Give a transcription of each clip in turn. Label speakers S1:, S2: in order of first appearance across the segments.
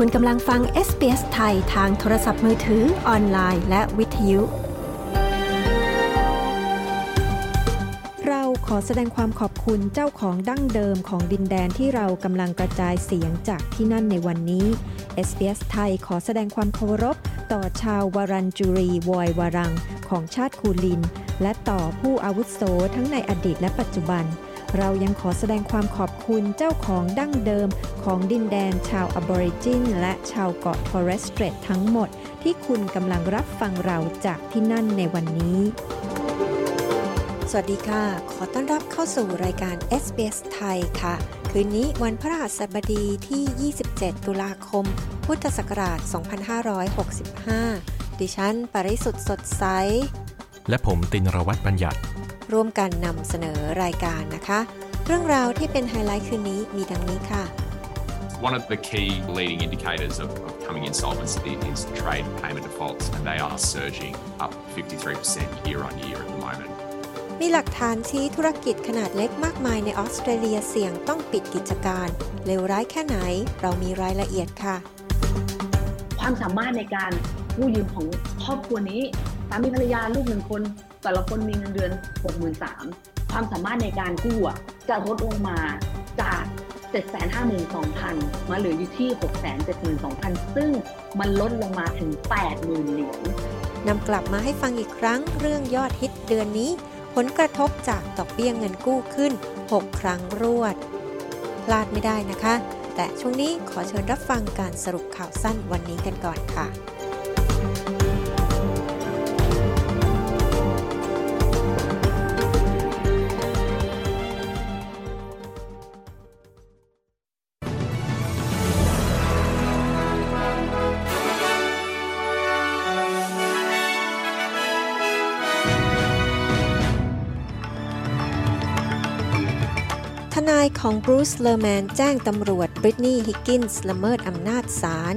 S1: คุณกำลังฟัง SBS ไทยทางโทรศัพท์มือถือออนไลน์ และวิทยุ เราขอแสดงความขอบคุณเจ้าของดั้งเดิมของดินแดนที่เรากำลังกระจายเสียงจากที่นั่นในวันนี้ SBS ไทยขอแสดงความเคารพ ต่อชาววารันจุรีวอยวารัง ของชาติคูลิน และต่อผู้อาวุโสทั้งในอดีตและปัจจุบัน เรายังขอแสดงความขอบคุณเจ้าของดั้งเดิมของดินแดนชาวอบอริจิน และชาวเกาะทอร์เรสสเตรตทั้งหมด ที่คุณกำลังรับฟังเราจากที่นั่นในวันนี้ สวัสดีค่ะ ขอต้อนรับเข้าสู่รายการ SBS ไทยค่ะ คืนนี้วันพระหัสบดีที่ 27 ตุลาคม พุทธศักราช 2565 ดิฉัน ปริสุทธ์สดใส
S2: และผมตินรวัตรบัญญัติ
S1: ร่วมกันนำเสนอรายการนะคะ เรื่องราวที่เป็นไฮไลท์คืนนี้มีดังนี้ค่ะ
S3: One of the key leading indicators of, of coming insolvency is trade payment defaults, and they are surging up 53% year on year at the moment.
S1: มีหลักฐานชี้ธุรกิจขนาดเล็กมากมายในออสเตรเลียเสี่ยงต้องปิดกิจการ เลวร้ายแค่ไหน เรามีรายละเอียดค่ะ
S4: ความสามารถในการกู้ยืมของครอบครัวนี้สามีภรรยาลูกหนึ่งคน แต่ละคนมีเงินเดือน63,000ความสามารถในการกู้จะลดลงมาจาก752,000 มาเหลืออยู่ที่ 672,000 ซึ่งมันลดลงมาถึง 80,000 เหรียญ
S1: นำกลับมาให้ฟังอีกครั้งเรื่องยอดฮิตเดือนนี้ ผลกระทบจากดอกเบี้ยเงินกู้ขึ้น 6 ครั้งรวด พลาดไม่ได้นะคะ แต่ช่วงนี้ขอเชิญรับฟังการสรุปข่าวสั้นวันนี้กันก่อนค่ะ ของบรูซ เลอร์แมน แจ้งตำรวจบริตนีย์ ฮิกกินส์ ละเมิดอำนาจศาล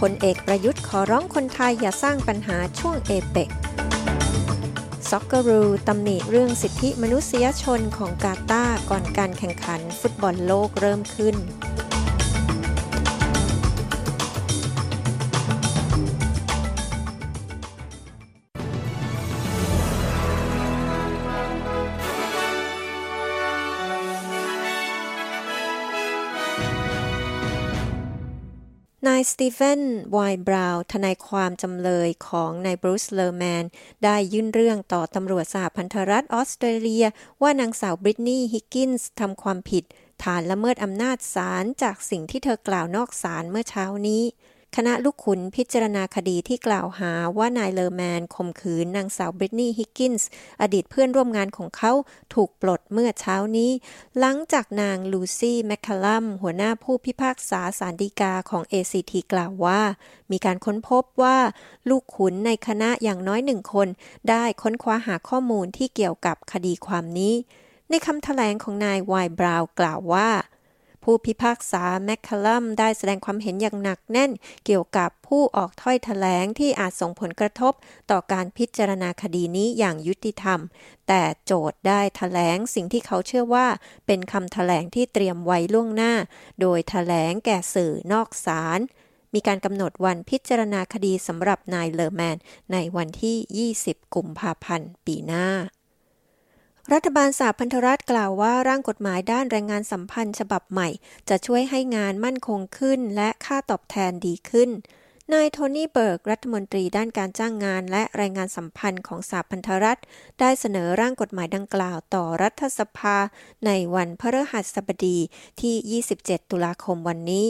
S1: พลเอกประยุทธ์ขอร้องคนไทยอย่าสร้างปัญหาช่วงเอเปก Socceroos ตำหนิเรื่องสิทธิมนุษยชนของกาตาร์ก่อนการแข่งขันฟุตบอลโลกเริ่มขึ้นนายสตีเฟนไวน์บราวน์ทนายความจำเลยของนายบรูซเลอร์แมน ได้ยื่นเรื่องต่อตำรวจสหพันธรัฐออสเตรเลีย ว่านางสาวบริตนีย์ฮิกกินส์ทำความผิด ฐานละเมิดอำนาจศาลจากสิ่งที่เธอกล่าวนอกศาลเมื่อเช้านี้ คณะลูกขุนพิจารณาคดีที่กล่าวหาว่านายเลอร์แมนข่มขืนนางสาวบริตนีย์ฮิกกินส์อดีตเพื่อนร่วมงานของเขาถูกปลดเมื่อเช้านี้ หลังจากนางลูซี่แมคคาลัมหัวหน้าผู้พิพากษาศาลฎีกาของ ACT กล่าวว่า มีการค้นพบว่าลูกขุนในคณะอย่างน้อยหนึ่งคน ได้ค้นคว้าหาข้อมูลที่เกี่ยวกับคดีความนี้ ในคำแถลงของนายไวน์บราวน์กล่าวว่า ผู้พิพากษาแมคคาลัมได้แสดงความเห็นอย่างหนักแน่น เกี่ยวกับผู้ออกถ้อยแถลงที่อาจส่งผลกระทบต่อการพิจารณาคดีนี้อย่างยุติธรรม แต่โจทย์ได้แถลงสิ่งที่เขาเชื่อว่า เป็นคำแถลงที่เตรียมไว้ล่วงหน้า โดยแถลงแก่สื่อนอกศาลมีการกำหนดวันพิจารณาคดีสำหรับนายเลอร์แมน ในวันที่ 20 กุมภาพันธ์ ปีหน้า รัฐบาลสหพันธรัฐกล่าวว่าร่างกฎหมายด้านแรงงานสัมพันธ์ฉบับใหม่ จะช่วยให้งานมั่นคงขึ้นและค่าตอบแทนดีขึ้น นายโทนี่เบิร์กรัฐมนตรีด้านการจ้างงานและแรงงานสัมพันธ์ของสหพันธรัฐ ได้เสนอร่างกฎหมายดังกล่าวต่อรัฐสภา ในวันพฤหัสบดีที่ 27 ตุลาคมวันนี้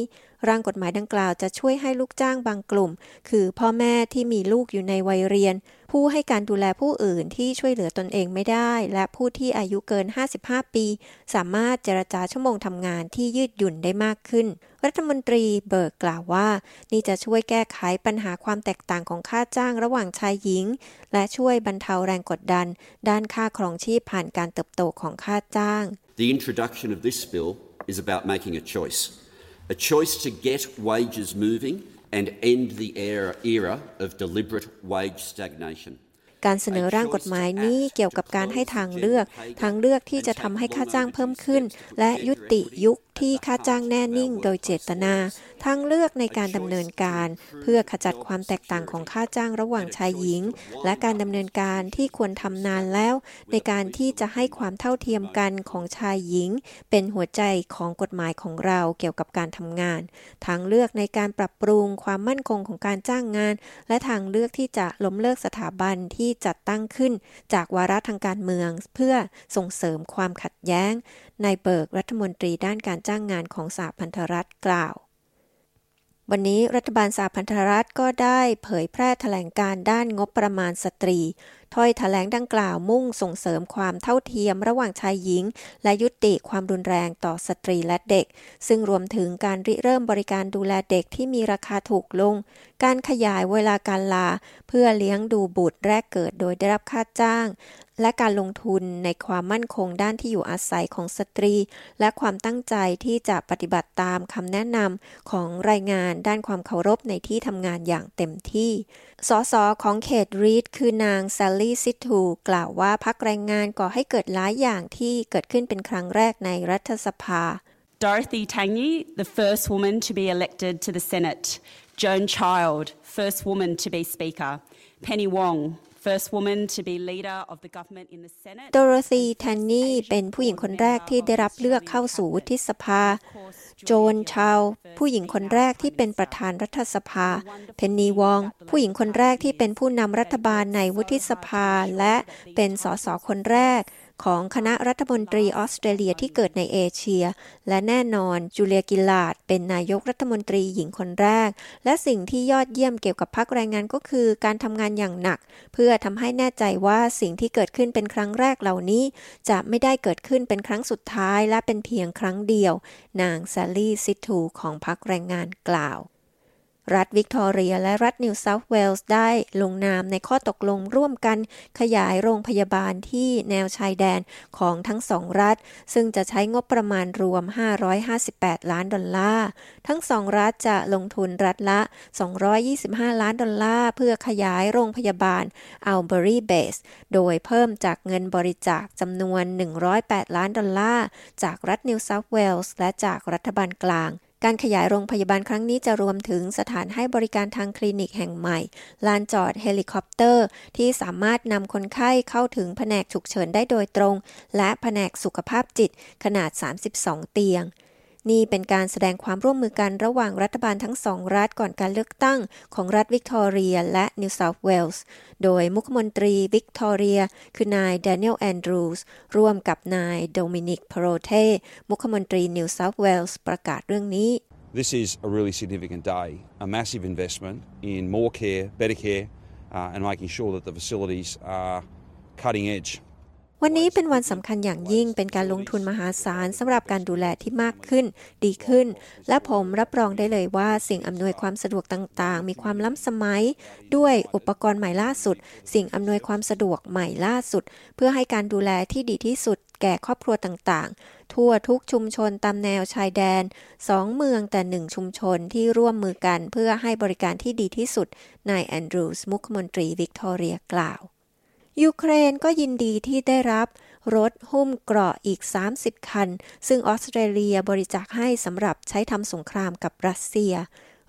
S1: ร่างกฎหมายดังกล่าวจะช่วยให้ลูกจ้างบางกลุ่ม คือพ่อแม่ที่มีลูกอยู่ในวัยเรียน ผู้ให้การดูแลผู้อื่นที่ช่วยเหลือตนเองไม่ได้ และผู้ที่อายุเกิน 55 ปี สามารถเจรจาชั่วโมงทำงานที่ยืดหยุ่นได้มากขึ้น รัฐมนตรีเบิร์กกล่าวว่า นี่จะช่วยแก้ไขปัญหาความแตกต่างของค่าจ้างระหว่างชายหญิง และช่วยบรรเทาแรงกดดัน ด้านค่าครองชีพผ่านการเติบโตของค่าจ้าง
S5: The introduction of this bill is about making a choice. A choice to get wages moving and end the era, era of deliberate wage stagnation.
S1: การเสนอร่างกฎหมายนี้เกี่ยวกับการให้ทางเลือก ทางเลือกที่จะทำให้ค่าจ้างเพิ่มขึ้น และยุติยุค ที่ค่าจ้างแน่นิ่งโดยเจตนา ทางเลือกในการดำเนินการ เพื่อขจัดความแตกต่างของค่าจ้างระหว่างชายหญิง และการดำเนินการที่ควรทำนานแล้ว ในการที่จะให้ความเท่าเทียมกันของชายหญิง เป็นหัวใจของกฎหมายของเราเกี่ยวกับการทำงาน ทางเลือกในการปรับปรุงความมั่นคงของการจ้างงาน และทางเลือกที่จะล้มเลิกสถาบันที่จัดตั้งขึ้น จากวาระทางการเมือง เพื่อส่งเสริมความขัดแย้ง นายเบิกรัฐมนตรีด้านการจ้างงานของสหพันธรัฐกล่าว วันนี้รัฐบาลสหพันธรัฐก็ได้เผยแพร่แถลงการด้านงบประมาณสตรี ถ้อยแถลงดังกล่าวมุ่งส่งเสริมความเท่าเทียมระหว่างชายหญิง และยุติความรุนแรงต่อสตรีและเด็ก ซึ่งรวมถึงการริเริ่มบริการดูแลเด็กที่มีราคาถูกลง การขยายเวลาการลา เพื่อเลี้ยงดูบุตรแรกเกิดโดยได้รับค่าจ้างและการลงทุนในความมั่นคงด้านที่อยู่อาศัยของสตรี และความตั้งใจที่จะปฏิบัติตามคำแนะนำของรายงานด้านความเคารพในที่ทำงานอย่างเต็มที่ สสของเขตรีดคือนางซลลี่ซิทูกล่าวว่าพักแรงงานก่อให้เกิดหลายอย่างที่เกิดขึ้นเป็นครั้งแรกในรัฐสภา
S6: Dorothy Tangi, the first woman to be elected to the Senate. Joan Child, first woman to be Speaker. Penny Wong, first woman to be leader of the government in the Senate.
S1: Dorothy Taney เป็นผู้หญิงคนแรกที่ได้รับเลือกเข้าสู่วุฒิสภา โจนชาว ผู้หญิงคนแรกที่เป็นประธานรัฐสภา เพนนีวอง ผู้หญิงคนแรกที่เป็นผู้นำรัฐบาลในวุฒิสภา และเป็นสสคนแรก ของคณะรัฐมนตรีออสเตรเลียที่เกิดในเอเชีย และแน่นอนจูเลียกิลาดเป็นนายกรัฐมนตรีหญิงคนแรก และสิ่งที่ยอดเยี่ยมเกี่ยวกับพักแรงงานก็คือการทำงานอย่างหนัก เพื่อทำให้แน่ใจว่าสิ่งที่เกิดขึ้นเป็นครั้งแรกเหล่านี้ จะไม่ได้เกิดขึ้นเป็นครั้งสุดท้ายและเป็นเพียงครั้งเดียว นางซาลี่ซิทูของพรรคแรงงานกล่าว รัฐวิกตอเรียและรัฐนิวเซาท์เวลส์ได้ลงนามในข้อตกลงร่วมกันขยายโรงพยาบาลที่แนวชายแดนของทั้งสองรัฐ ซึ่งจะใช้งบประมาณรวม 558 ล้านดอลลาร์ ทั้งสองรัฐจะลงทุนรัฐละ 225 ล้านดอลลาร์ เพื่อขยายโรงพยาบาลอัลเบอรี่เบส โดยเพิ่มจากเงินบริจาคจำนวน 108 ล้านดอลลาร์ จากรัฐนิวเซาท์เวลส์และจากรัฐบาลกลาง การขยายโรงพยาบาลครั้งนี้จะรวมถึงสถานให้บริการทางคลินิกแห่งใหม่ ลานจอดเฮลิคอปเตอร์ ที่สามารถนำคนไข้เข้าถึงแผนกฉุกเฉินได้โดยตรง และแผนกสุขภาพจิตขนาด 32 เตียง นี่เป็นการแสดงความร่วมมือกันระหว่างรัฐบาลทั้งสองรัฐก่อนการเลือกตั้งของรัฐวิกตอเรียและนิวเซาท์เวลส์ โดยมุขมนตรีวิกตอเรีย คือนายแดเนียลแอนดรูสร่วมกับนายโดมินิกเพโรเทมุขมนตรีนิวเซาท์เวลส์ประกาศเรื่องนี้
S7: This is a really significant day, a massive investment in more care, better care, uh, and making sure that the facilities are cutting edge.
S1: วันนี้เป็นวันสำคัญอย่างยิ่งเป็นการลงทุนมหาศาลสำหรับการดูแลที่มากขึ้น ดีขึ้น และผมรับรองได้เลยว่าสิ่งอำนวยความสะดวกต่างๆ มีความล้ำสมัย ด้วยอุปกรณ์ใหม่ล่าสุด สิ่งอำนวยความสะดวกใหม่ล่าสุด เพื่อให้การดูแลที่ดีที่สุดแก่ครอบครัวต่างๆ ทั่วทุกชุมชนตามแนวชายแดนสองเมืองแต่หนึ่งชุมชนที่ร่วมมือกันเพื่อให้บริการที่ดีที่สุดนายแอนดรูส์มุขมนตรีวิกตอเรียกล่าว ยูเครนก็ยินดีที่ได้รับรถหุ้มเกราะอีก 30 คัน ซึ่งออสเตรเลียบริจาคให้สำหรับใช้ทำสงครามกับรัสเซีย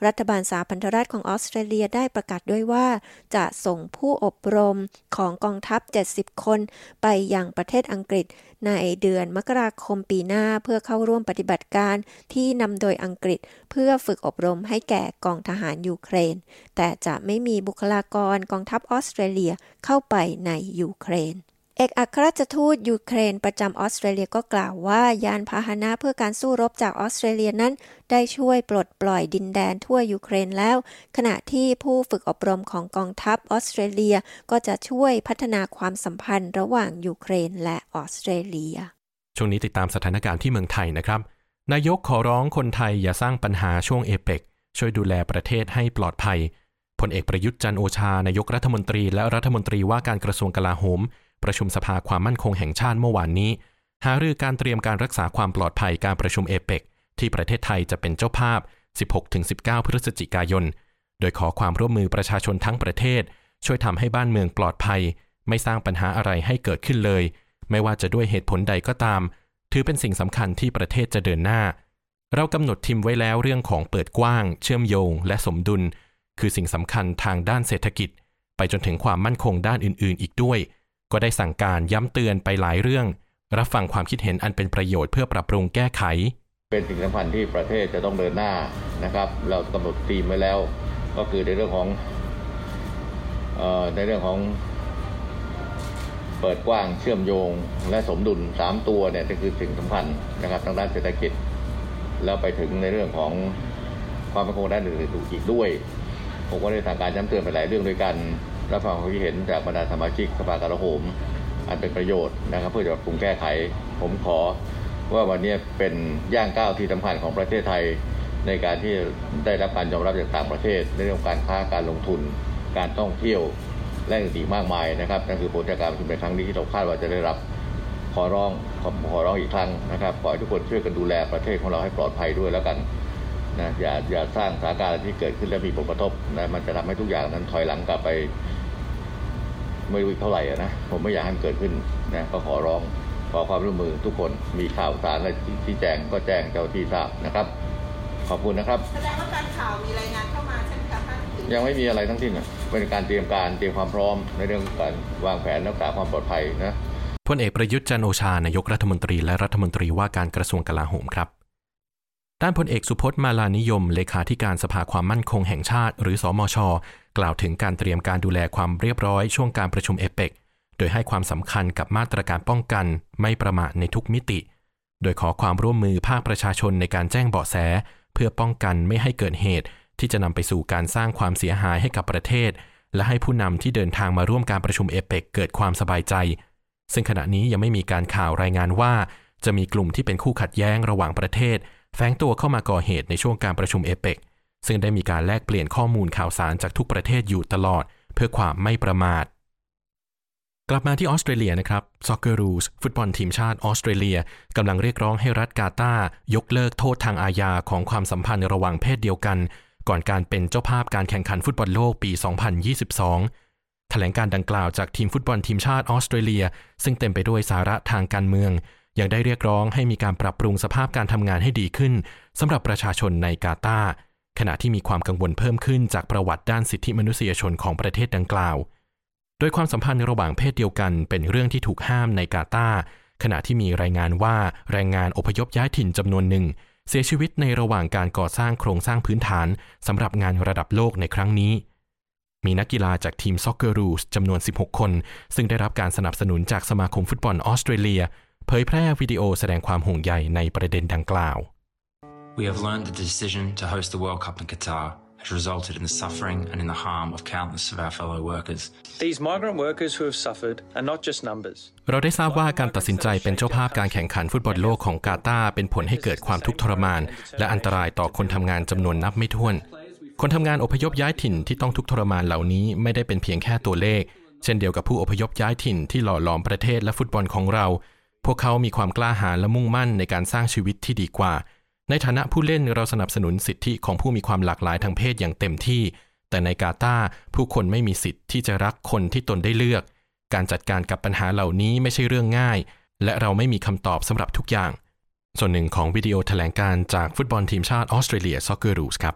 S1: รัฐบาลสาพันธรัฐของออสเตรเลียได้ประกาศด้วยว่า จะส่งผู้อบรมของกองทัพ 70 คน ไปยังประเทศอังกฤษ ในเดือนมกราคมปีหน้าเพื่อเข้าร่วมปฏิบัติการที่นำโดยอังกฤษ เพื่อฝึกอบรมให้แก่กองทหารยูเครน แต่จะไม่มีบุคลากรกองทัพออสเตรเลียเข้าไปในยูเครน อกอัครราชทูตยูเครนประจำออสเตรเลียก็กล่าวว่า ยานพาหนะเพื่อการสู้รบจากออสเตรเลียนั้น ได้ช่วยปลดปล่อยดินแดนทั่วยูเครนแล้ว ขณะที่ผู้ฝึกอบรมของกองทัพออสเตรเลียก็จะช่วยพัฒนาความสัมพันธ์ระหว่างยูเครนและออสเตรเลีย
S2: ช่วงนี้ติดตามสถานการณ์ที่เมืองไทยนะครับ นายกขอร้องคนไทยอย่าสร้างปัญหาช่วงเอเปกช่วยดูแลประเทศให้ปลอดภัยพลเอกประยุทธ์จันโอชานายกรัฐมนตรีและรัฐมนตรีว่าการกระทรวงกลาโหม ประชุมสภาความมั่นคงแห่งชาติเมื่อวานนี้ หารือการเตรียมการรักษาความปลอดภัยการประชุมเอเปกที่ประเทศไทยจะเป็นเจ้าภาพ 16-19 พฤศจิกายน โดยขอความร่วมมือประชาชนทั้งประเทศ ช่วยทำให้บ้านเมืองปลอดภัย ไม่สร้างปัญหาอะไรให้เกิดขึ้นเลย ไม่ว่าจะด้วยเหตุผลใดก็ตาม ถือเป็นสิ่งสำคัญที่ประเทศจะเดินหน้า เรากำหนดทิมไว้แล้วเรื่องของเปิดกว้าง เชื่อมโยง และสมดุล คือสิ่งสำคัญทางด้านเศรษฐกิจ ไปจนถึงความมั่นคงด้านอื่น ๆ อีกด้วย ก็ได้สั่งการย้ำเตือนไปหลายเรื่อง รับฟังความคิดเห็นอันเป็นประโยชน์เพื่อปรับปรุงแก้ไข
S8: เป็นสิ่งสำคัญที่ประเทศจะต้องเดินหน้านะครับ เรากำหนดธีมไว้แล้ว ก็คือในเรื่องของเออในเรื่องของเปิดกว้างเชื่อมโยงและสมดุลสามตัวเนี่ยนี่คือสิ่งสำคัญนะครับทางด้านเศรษฐกิจ แล้วไปถึงในเรื่องของความมั่นคงด้านอื่นๆอีกด้วย ผมก็ได้สั่งการย้ำเตือนไปหลายเรื่องด้วยกัน รับฟังความคิดเห็นจากบรรดาสมาชิกสภากลาโหม อันเป็นประโยชน์นะครับ เพื่อจะปรับปรุงแก้ไข ผมขอว่าวันนี้เป็นย่างก้าวที่สำคัญของประเทศไทย ในการที่ได้รับการยอมรับจากต่างประเทศ ในเรื่องการค้าการลงทุน การท่องเที่ยวและอื่นๆมากมายนะครับนั่นคือผลจากการประชุมในครั้งนี้ที่เราคาดว่าจะได้รับขอร้องขอขอร้องอีกครั้งนะครับขอให้ทุกคนช่วยกันดูแลประเทศของเราให้ปลอดภัยด้วยแล้วกันนะอย่าอย่าสร้างสถานการณ์ที่เกิดขึ้นและมีผลกระทบนะมันจะทำให้ทุกอย่างนั้นถอยหลังกลับไป ไม่รู้อีกเท่าไหร่อะนะผมไม่อยากให้มันเกิดขึ้นนะก็ขอร้องขอความร่วมมือทุกคนมีข่าวสารอะไรที่แจ้งก็แจ้งเจ้าที่ทราบนะครับ ขอบคุณนะครับ
S9: แสดงว่าการข่าวมีรายงานเข้ามาใช่ไหมคะท่านถึง
S8: ยังไม่มีอะไรทั้งสิ้นอะเป็นการเตรียมการเตรียมความพร้อมในเรื่องการวางแผนรักษาความปลอดภัยนะ
S2: พลเอกประยุทธ์จันทร์โอชานายกรัฐมนตรีและรัฐมนตรีว่าการกระทรวงกลาโหมครับ ด้านพลเอกสุพจน์มาลานิยม เลขาธิการสภาความมั่นคงแห่งชาติ หรือสอมช กล่าวถึงการเตรียมการดูแลความเรียบร้อยช่วงการประชุมเอเปกโดยให้ความสำคัญกับมาตรการป้องกัน ไม่ประมาทในทุกมิติ โดยขอความร่วมมือภาคประชาชนในการแจ้งเบาะแส เพื่อป้องกันไม่ให้เกิดเหตุ ที่จะนำไปสู่การสร้างความเสียหายให้กับประเทศ และให้ผู้นำที่เดินทางมาร่วมการประชุมเอเปกเกิดความสบายใจ ซึ่งขณะนี้ยังไม่มีการข่าวรายงานว่า จะมีกลุ่มที่เป็นคู่ขัดแย้งระหว่างประเทศ แฝงตัวเข้ามาก่อเหตุในช่วงการประชุมเอเปกซึ่งได้มีการแลกเปลี่ยนข้อมูลข่าวสารจากทุกประเทศอยู่ตลอด เพื่อความไม่ประมาท กลับมาที่ออสเตรเลียนะครับ Socceroos ฟุตบอลทีมชาติออสเตรเลียกำลังเรียกร้องให้รัฐกาตาร์ยกเลิกโทษทางอาญาของความสัมพันธ์ระหว่างเพศเดียวกัน ก่อนการเป็นเจ้าภาพการแข่งขันฟุตบอลโลกปี 2022แถลงการดังกล่าวจากทีมฟุตบอลทีมชาติออสเตรเลีย ซึ่งเต็มไปด้วยสาระทางการเมือง ยังได้เรียกร้องให้มีการปรับปรุงสภาพการทำงานให้ดีขึ้นสำหรับประชาชนในกาตาร์ขณะที่มีความกังวลเพิ่มขึ้นจากประวัติด้านสิทธิมนุษยชนของประเทศดังกล่าว โดยความสัมพันธ์ระหว่างเพศเดียวกันเป็นเรื่องที่ถูกห้ามในกาตาขณะที่มีรายงานว่าแรงงานอพยพย้ายถิ่นจำนวนหนึ่ง เสียชีวิตในระหว่างการก่อสร้างโครงสร้างพื้นฐานสำหรับงานระดับโลกในครั้งนี้ มีนักกีฬาจากทีม Soccer Rules จำนวน 16 คน ซึ่งได้รับการสนับสนุนจากสมาคมฟุตบอลออสเตรเลีย เผยแพร่วิดีโอแสดงความห่วงใยในประเด็นดังกล่าว
S10: We have learned that the decision to host the World Cup in Qatar has resulted in the suffering and in the harm of countless of our fellow workers.
S11: These migrant workers who have suffered are not just numbers.
S2: เราได้ทราบว่าการตัดสินใจเป็นเจ้าภาพการแข่งขันฟุตบอลโลกของกาตาร์เป็นผลให้เกิดความทุกข์ทรมาน และอันตรายต่อคนทำงานจำนวนนับไม่ถ้วน คนทำงานอพยพย้ายถิ่นที่ต้องทุกข์ทรมานเหล่านี้ไม่ได้เป็นเพียงแค่ตัวเลข เช่นเดียวกับผู้อพยพย้ายถิ่นที่หล่อหลอมประเทศและฟุตบอลของเรา พวกเขามีความกล้าหาญและมุ่งมั่นในการสร้างชีวิตที่ดีกว่า ในฐานะผู้เล่นเราสนับสนุนสิทธิของผู้มีความหลากหลายทางเพศอย่างเต็มที่ แต่ในกาตาผู้คนไม่มีสิทธิ์ที่จะรักคนที่ตนได้เลือก การจัดการกับปัญหาเหล่านี้ไม่ใช่เรื่องง่าย และเราไม่มีคำตอบสำหรับทุกอย่าง ส่วนหนึ่งของวิดีโอแถลงการจากฟุตบอลทีมชาติออสเตรเลีย Soccer Rules ครับ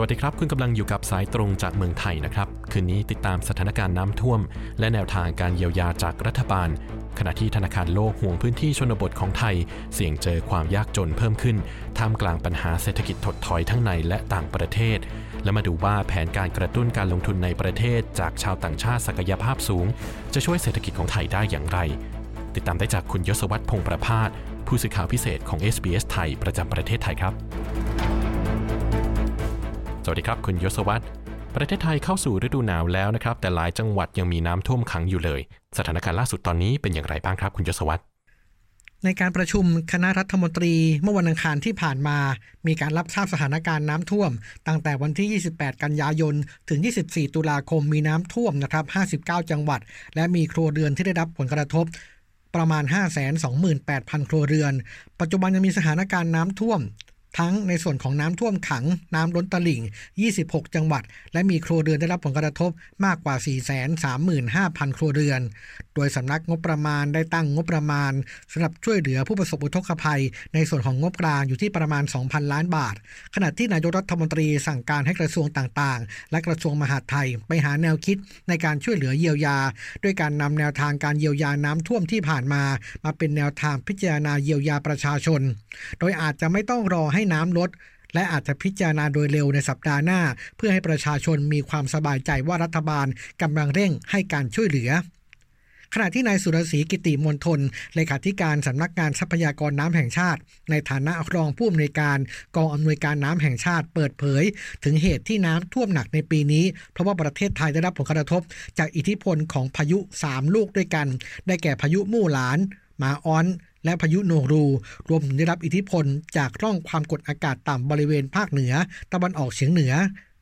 S2: วัสดีครับ คุณกำลังอยู่กับสายตรงจากเมืองไทยนะครับ คืนนี้ติดตามสถานการณ์น้ำท่วม และแนวทางการเยียวยาจากรัฐบาล ขณะที่ธนาคารโลกห่วงพื้นที่ชนบทของไทย เสี่ยงเจอความยากจนเพิ่มขึ้น ท่ามกลางปัญหาเศรษฐกิจถดถอยทั้งในและต่างประเทศ และมาดูว่าแผนการกระตุ้นการลงทุนในประเทศ จากชาวต่างชาติศักยภาพสูง จะช่วยเศรษฐกิจของไทยได้อย่างไร ติดตามได้จากคุณยศวัตรพงประพาสผู้สื่อข่าวพิเศษของ SBS ไทยประจำประเทศไทยครับ สวัสดีครับ คุณยศวัตรประเทศไทยเข้าสู่ฤดูหนาวแล้วนะครับ แต่หลายจังหวัดยังมีน้ำท่วมขังอยู่เลย สถานการณ์ล่าสุดตอนนี้เป็นอย่างไรบ้างครับคุณยศวัตร
S12: ในการประชุมคณะรัฐมนตรีเมื่อวันอังคารที่ผ่านมา มีการรับทราบสถานการณ์น้ำท่วม ตั้งแต่วันที่ 28 กันยายน ถึง 24 ตุลาคมมีน้ำท่วมนะครับ 59 จังหวัด และมีครัวเรือนที่ได้รับผลกระทบประมาณ 528,000 ครัวเรือน ปัจจุบันยังมีสถานการณ์น้ำท่วม ทั้งในส่วนของน้ำท่วมขัง น้ำล้นตลิ่ง 26 จังหวัด และมีครัวเรือนได้รับผลกระทบมากกว่า 435,000 ครัวเรือน โดยสำนักงบประมาณได้ตั้งงบประมาณสำหรับช่วยเหลือผู้ประสบอุทกภัย ในส่วนของงบกลางอยู่ที่ประมาณ 2,000 ล้านบาท ขณะที่นายกรัฐมนตรีสั่งการให้กระทรวงต่างๆ และกระทรวงมหาดไทยไปหาแนวคิดในการช่วยเหลือเยียวยา ด้วยการนำแนวทางการเยียวยาน้ำท่วมที่ผ่านมา มาเป็นแนวทางพิจารณาเยียวยาประชาชน โดยอาจจะไม่ต้องรอให้ให้น้ำลด และอาจจะพิจารณาโดยเร็วในสัปดาห์หน้า เพื่อให้ประชาชนมีความสบายใจว่ารัฐบาลกำลังเร่งให้การช่วยเหลือขณะที่นายสุรศรีกิติมนทนเลขาธิการสำนักงานทรัพยากรน้ำแห่งชาติ ในฐานะรองผู้อำนวยการกองอำนวยการน้ำแห่งชาติ เปิดเผย ถึงเหตุที่น้ำท่วมหนักในปีนี้ เพราะว่าประเทศไทยได้รับผลกระทบ จากอิทธิพลของพายุ 3 ลูกด้วยกัน ได้แก่พายุมู่หลาน มาอ้อน และพายุโนรู รวมถึงได้รับอิทธิพลจากร่องความกดอากาศต่ำบริเวณภาคเหนือ ตะวันออกเฉียงเหนือ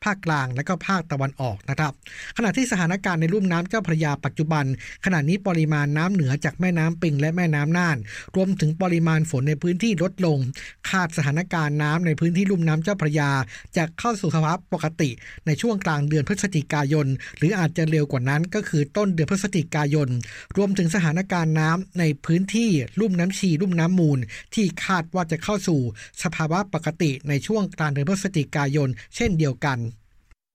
S12: ภาคกลางและก็ภาคตะวันออกนะครับ ขณะที่สถานการณ์ในลุ่มน้ำเจ้าพระยาปัจจุบัน ขณะนี้ปริมาณน้ำเหนือจากแม่น้ำปิงและแม่น้ำน่าน รวมถึงปริมาณฝนในพื้นที่ลดลง คาดสถานการณ์น้ำในพื้นที่ลุ่มน้ำเจ้าพระยา จะเข้าสู่สภาพปกติในช่วงกลางเดือนพฤศจิกายน หรืออาจจะเร็วกว่านั้นก็คือต้นเดือนพฤศจิกายน รวมถึงสถานการณ์น้ำในพื้นที่ลุ่มน้ำชี ลุ่มน้ำมูล ที่คาดว่าจะเข้าสู่สภาวะปกติในช่วงกลางเดือนพฤศจิกายน เช่นเดียวกัน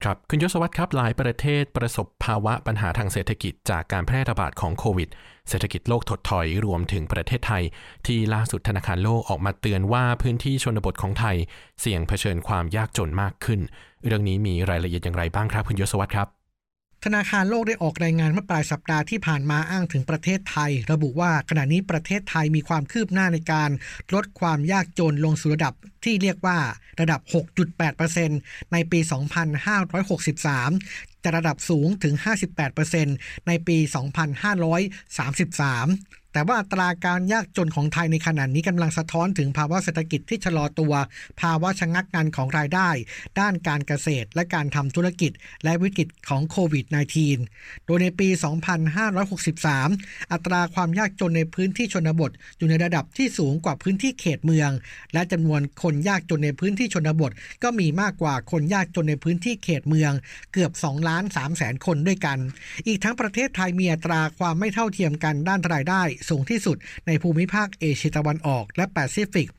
S2: ครับคุณยศวัตรครับหลายประเทศประสบภาวะปัญหาทางเศรษฐกิจจากการแพร่ระบาดของโควิด เศรษฐกิจโลกถดถอยรวมถึงประเทศไทย ที่ล่าสุดธนาคารโลกออกมาเตือนว่าพื้นที่ชนบทของไทย เสี่ยงเผชิญความยากจนมากขึ้น เรื่องนี้มีรายละเอียดอย่างไรบ้างครับคุณยศวัตรครับ
S12: ธนาคารโลกได้ออกรายงานเมื่อปลายสัปดาห์ที่ผ่านมาอ้างถึงประเทศไทย ระบุว่าขณะนี้ประเทศไทยมีความคืบหน้าในการลดความยากจนลงสู่ระดับที่เรียกว่าระดับ 6.8%ในปี 2563 จะระดับสูงถึง 58%ในปี 2533 แต่ว่าอัตราการยากจนของไทยในขณะนี้กำลังสะท้อนถึงภาวะเศรษฐกิจที่ชะลอตัว ภาวะชะงักงานของรายได้ ด้านการเกษตรและการทำธุรกิจ และวิกฤตของโควิด -19 โดยในปี 2563 อัตราความยากจนในพื้นที่ชนบท อยู่ในระดับที่สูงกว่าพื้นที่เขตเมือง และจำนวนคนยากจนในพื้นที่ชนบท ก็มีมากกว่าคนยากจนในพื้นที่เขตเมือง เกือบ2ล้าน3แสนคนด้วยกัน อีกทั้งประเทศไทยมีอัตราความไม่เท่าเทียมกันด้านรายได้สูงที่สุดในภูมิภาคเอเชียตะวันออกและแปซิฟิก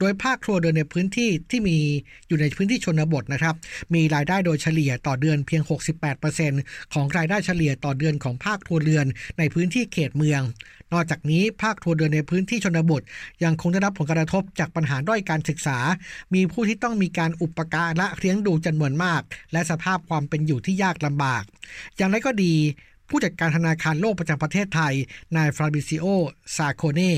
S12: โดยภาคครัวเรือนในพื้นที่ที่มีอยู่ในพื้นที่ชนบทนะครับ มีรายได้โดยเฉลี่ยต่อเดือนเพียง 68%ของรายได้เฉลี่ยต่อเดือนของภาคครัวเรือนในพื้นที่เขตเมือง นอกจากนี้ภาคครัวเรือนในพื้นที่ชนบท ยังคงได้รับผลกระทบจากปัญหาด้อยการศึกษา มีผู้ที่ต้องมีการอุปการะเลี้ยงดูจำนวนมาก และสภาพความเป็นอยู่ที่ยากลำบาก อย่างไรก็ดี ผู้จัดการธนาคารโลกประจำประเทศไทย นายฟราบิซิโอ ซาโคเน่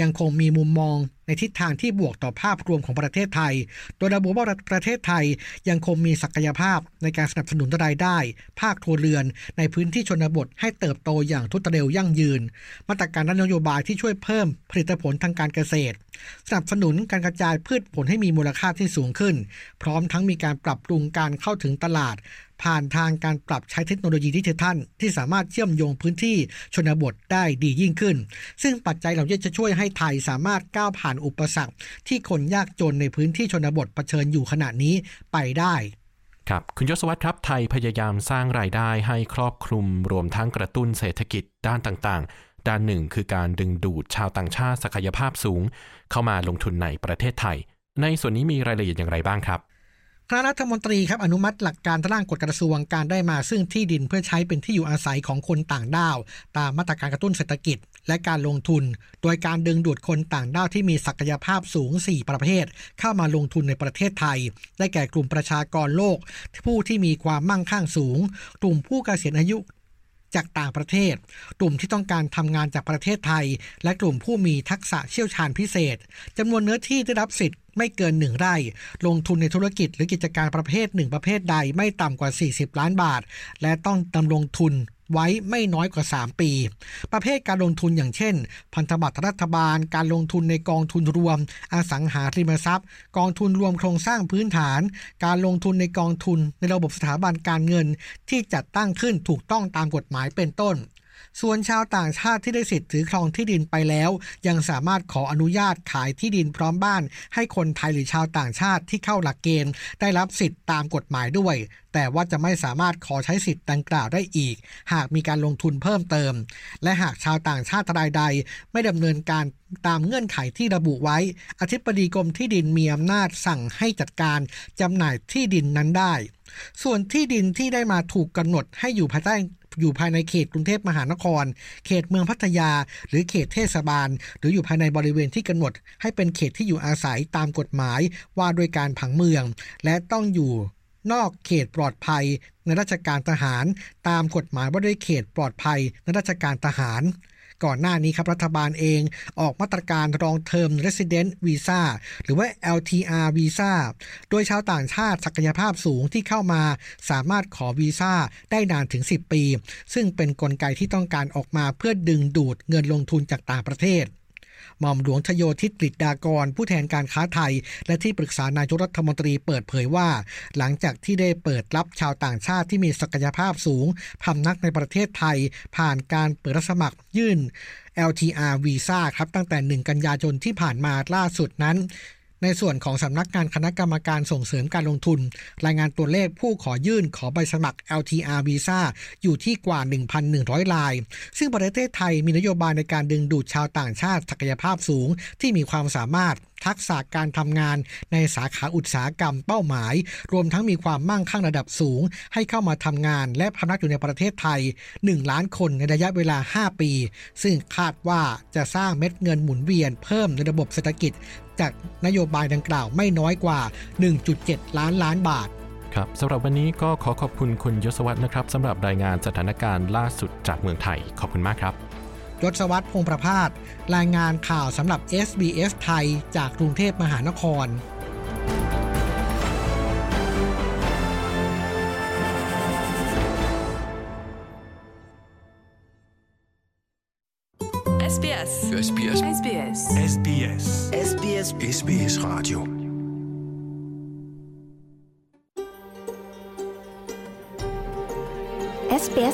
S12: ยังคงมีมุมมองในทิศทางที่บวกต่อภาพรวมของประเทศไทย โดยระบุว่าประเทศไทยยังคงมีศักยภาพในการสนับสนุนรายได้ ภาคครัวเรือน ในพื้นที่ชนบทให้เติบโตอย่างรวดเร็วยั่งยืน มาตรการด้านนโยบายที่ช่วยเพิ่มผลิตผลทางการเกษตร สนับสนุนการกระจายพืชผลให้มีมูลค่าที่สูงขึ้น พร้อมทั้งมีการปรับปรุงการเข้าถึงตลาด ผ่านทางการปรับใช้เทคโนโลยีดิจิทัลที่สามารถเชื่อมโยงพื้นที่ชนบทได้ดียิ่งขึ้น ซึ่งปัจจัยเหล่านี้จะช่วยให้ไทยสามารถก้าวผ่านอุปสรรค ที่คนยากจนในพื้นที่ชนบทเผชิญอยู่ขณะนี้ไปได้
S2: ครับคุณยศวัตรครับไทยพยายามสร้างรายได้ให้ครอบคลุมรวมทั้งกระตุ้นเศรษฐกิจด้านต่างๆ ด้านหนึ่งคือการดึงดูดชาวต่างชาติศักยภาพสูง เข้ามาลงทุนในประเทศไทย ในส่วนนี้มีรายละเอียดอย่างไรบ้างครับ
S12: คณะรัฐมนตรีครับอนุมัติหลักการร่างกฎกระทรวงการได้มาซึ่งที่ดินเพื่อใช้เป็นที่อยู่อาศัยของคนต่างด้าว ตามมาตรการกระตุ้นเศรษฐกิจ และการลงทุน โดยการดึงดูดคนต่างด้าวที่มีศักยภาพสูง 4 ประเภท เข้ามาลงทุนในประเทศไทย ได้แก่กลุ่มประชากรโลก ผู้ที่มีความมั่งคั่งสูง กลุ่มผู้เกษียณอายุ จากต่างประเทศ กลุ่มที่ต้องการทำงานจากประเทศไทย และกลุ่มผู้มีทักษะเชี่ยวชาญพิเศษจำนวนเนื้อที่ได้รับสิทธิ์ไม่เกินหนึ่งไร่ ลงทุนในธุรกิจหรือกิจการประเภทหนึ่งประเภทใดไม่ต่ำกว่า 40 ล้านบาท และต้องดำรงทุน ไว้ไม่น้อยกว่า 3 ปี ประเภทการลงทุนอย่างเช่น พันธบัตรรัฐบาล การลงทุนในกองทุนรวม อสังหาริมทรัพย์ กองทุนรวมโครงสร้างพื้นฐาน การลงทุนในกองทุนในระบบสถาบันการเงิน ที่จัดตั้งขึ้นถูกต้องตามกฎหมายเป็นต้น ส่วนชาวต่างชาติที่ได้สิทธิ์ถือครองที่ดินไปแล้ว ยังสามารถขออนุญาตขายที่ดินพร้อมบ้าน ให้คนไทยหรือชาวต่างชาติที่เข้าหลักเกณฑ์ ได้รับสิทธิ์ตามกฎหมายด้วย แต่ว่าจะไม่สามารถขอใช้สิทธิ์ดังกล่าวได้อีก หากมีการลงทุนเพิ่มเติม และหากชาวต่างชาติรายใด ไม่ดำเนินการตามเงื่อนไขที่ระบุไว้ อธิบดีกรมที่ดินมีอำนาจสั่งให้จัดการจำหน่ายที่ดินนั้นได้ ส่วนที่ดินที่ได้มาถูกกำหนดให้อยู่ภายใต้อยู่ภายในเขตกรุงเทพมหานคร เขตเมืองพัทยา หรือเขตเทศบาล หรืออยู่ภายในบริเวณที่กำหนด ให้เป็นเขตที่อยู่อาศัยตามกฎหมายว่าโดยการผังเมือง และต้องอยู่นอกเขตปลอดภัยในราชการทหาร ตามกฎหมายว่าด้วยเขตปลอดภัยในราชการทหาร ก่อนหน้านี้ครับรัฐบาลเองออกมาตรการรองเทอม Resident Visa หรือว่า LTR Visa โดยชาวต่างชาติศักยภาพสูงที่เข้ามาสามารถขอวีซ่าได้นานถึง 10 ปี ซึ่งเป็นนกลไกที่ต้องการออกมาเพื่อดึงดูดเงินลงทุนจากต่างประเทศ หม่อมหลวงชโยธิตกฤษดากร ผู้แทนการค้าไทย และที่ปรึกษานายกรัฐมนตรีเปิดเผยว่า หลังจากที่ได้เปิดรับชาวต่างชาติที่มีศักยภาพสูงพำนักในประเทศไทย ผ่านการเปิดรับสมัครยื่น LTR วีซ่าครับตั้งแต่ 1 กันยายนที่ผ่านมาล่าสุดนั้น ในส่วนของสำนักงานคณะกรรมการส่งเสริมการลงทุน รายงานตัวเลขผู้ขอยื่นขอใบสมัคร LTR Visa อยู่ที่กว่า 1,100 ราย ซึ่งประเทศไทยมีนโยบายในการดึงดูดชาวต่างชาติศักยภาพสูงที่มีความสามารถทักษะการทำงานในสาขาอุตสาหกรรมเป้าหมาย รวมทั้งมีความมั่งคั่งระดับสูง ให้เข้ามาทำงานและพำนักอยู่ในประเทศไทย 1 ล้านคนในระยะเวลา 5 ปี ซึ่งคาดว่าจะสร้างเม็ดเงินหมุนเวียนเพิ่มในระบบเศรษฐกิจ จากนโยบายดังกล่าวไม่น้อยกว่า 1.7 ล้านล้านบาท
S2: ครับสำหรับวันนี้ก็ขอขอบคุณคุณยศวัตรนะครับสำหรับรายงานสถานการณ์ล่าสุดจากเมืองไทย ขอบคุณมากครับ
S12: ยศวัตรพงประพาสรายงานข่าวสำหรับ SBS ไทย จากกรุงเทพมหานคร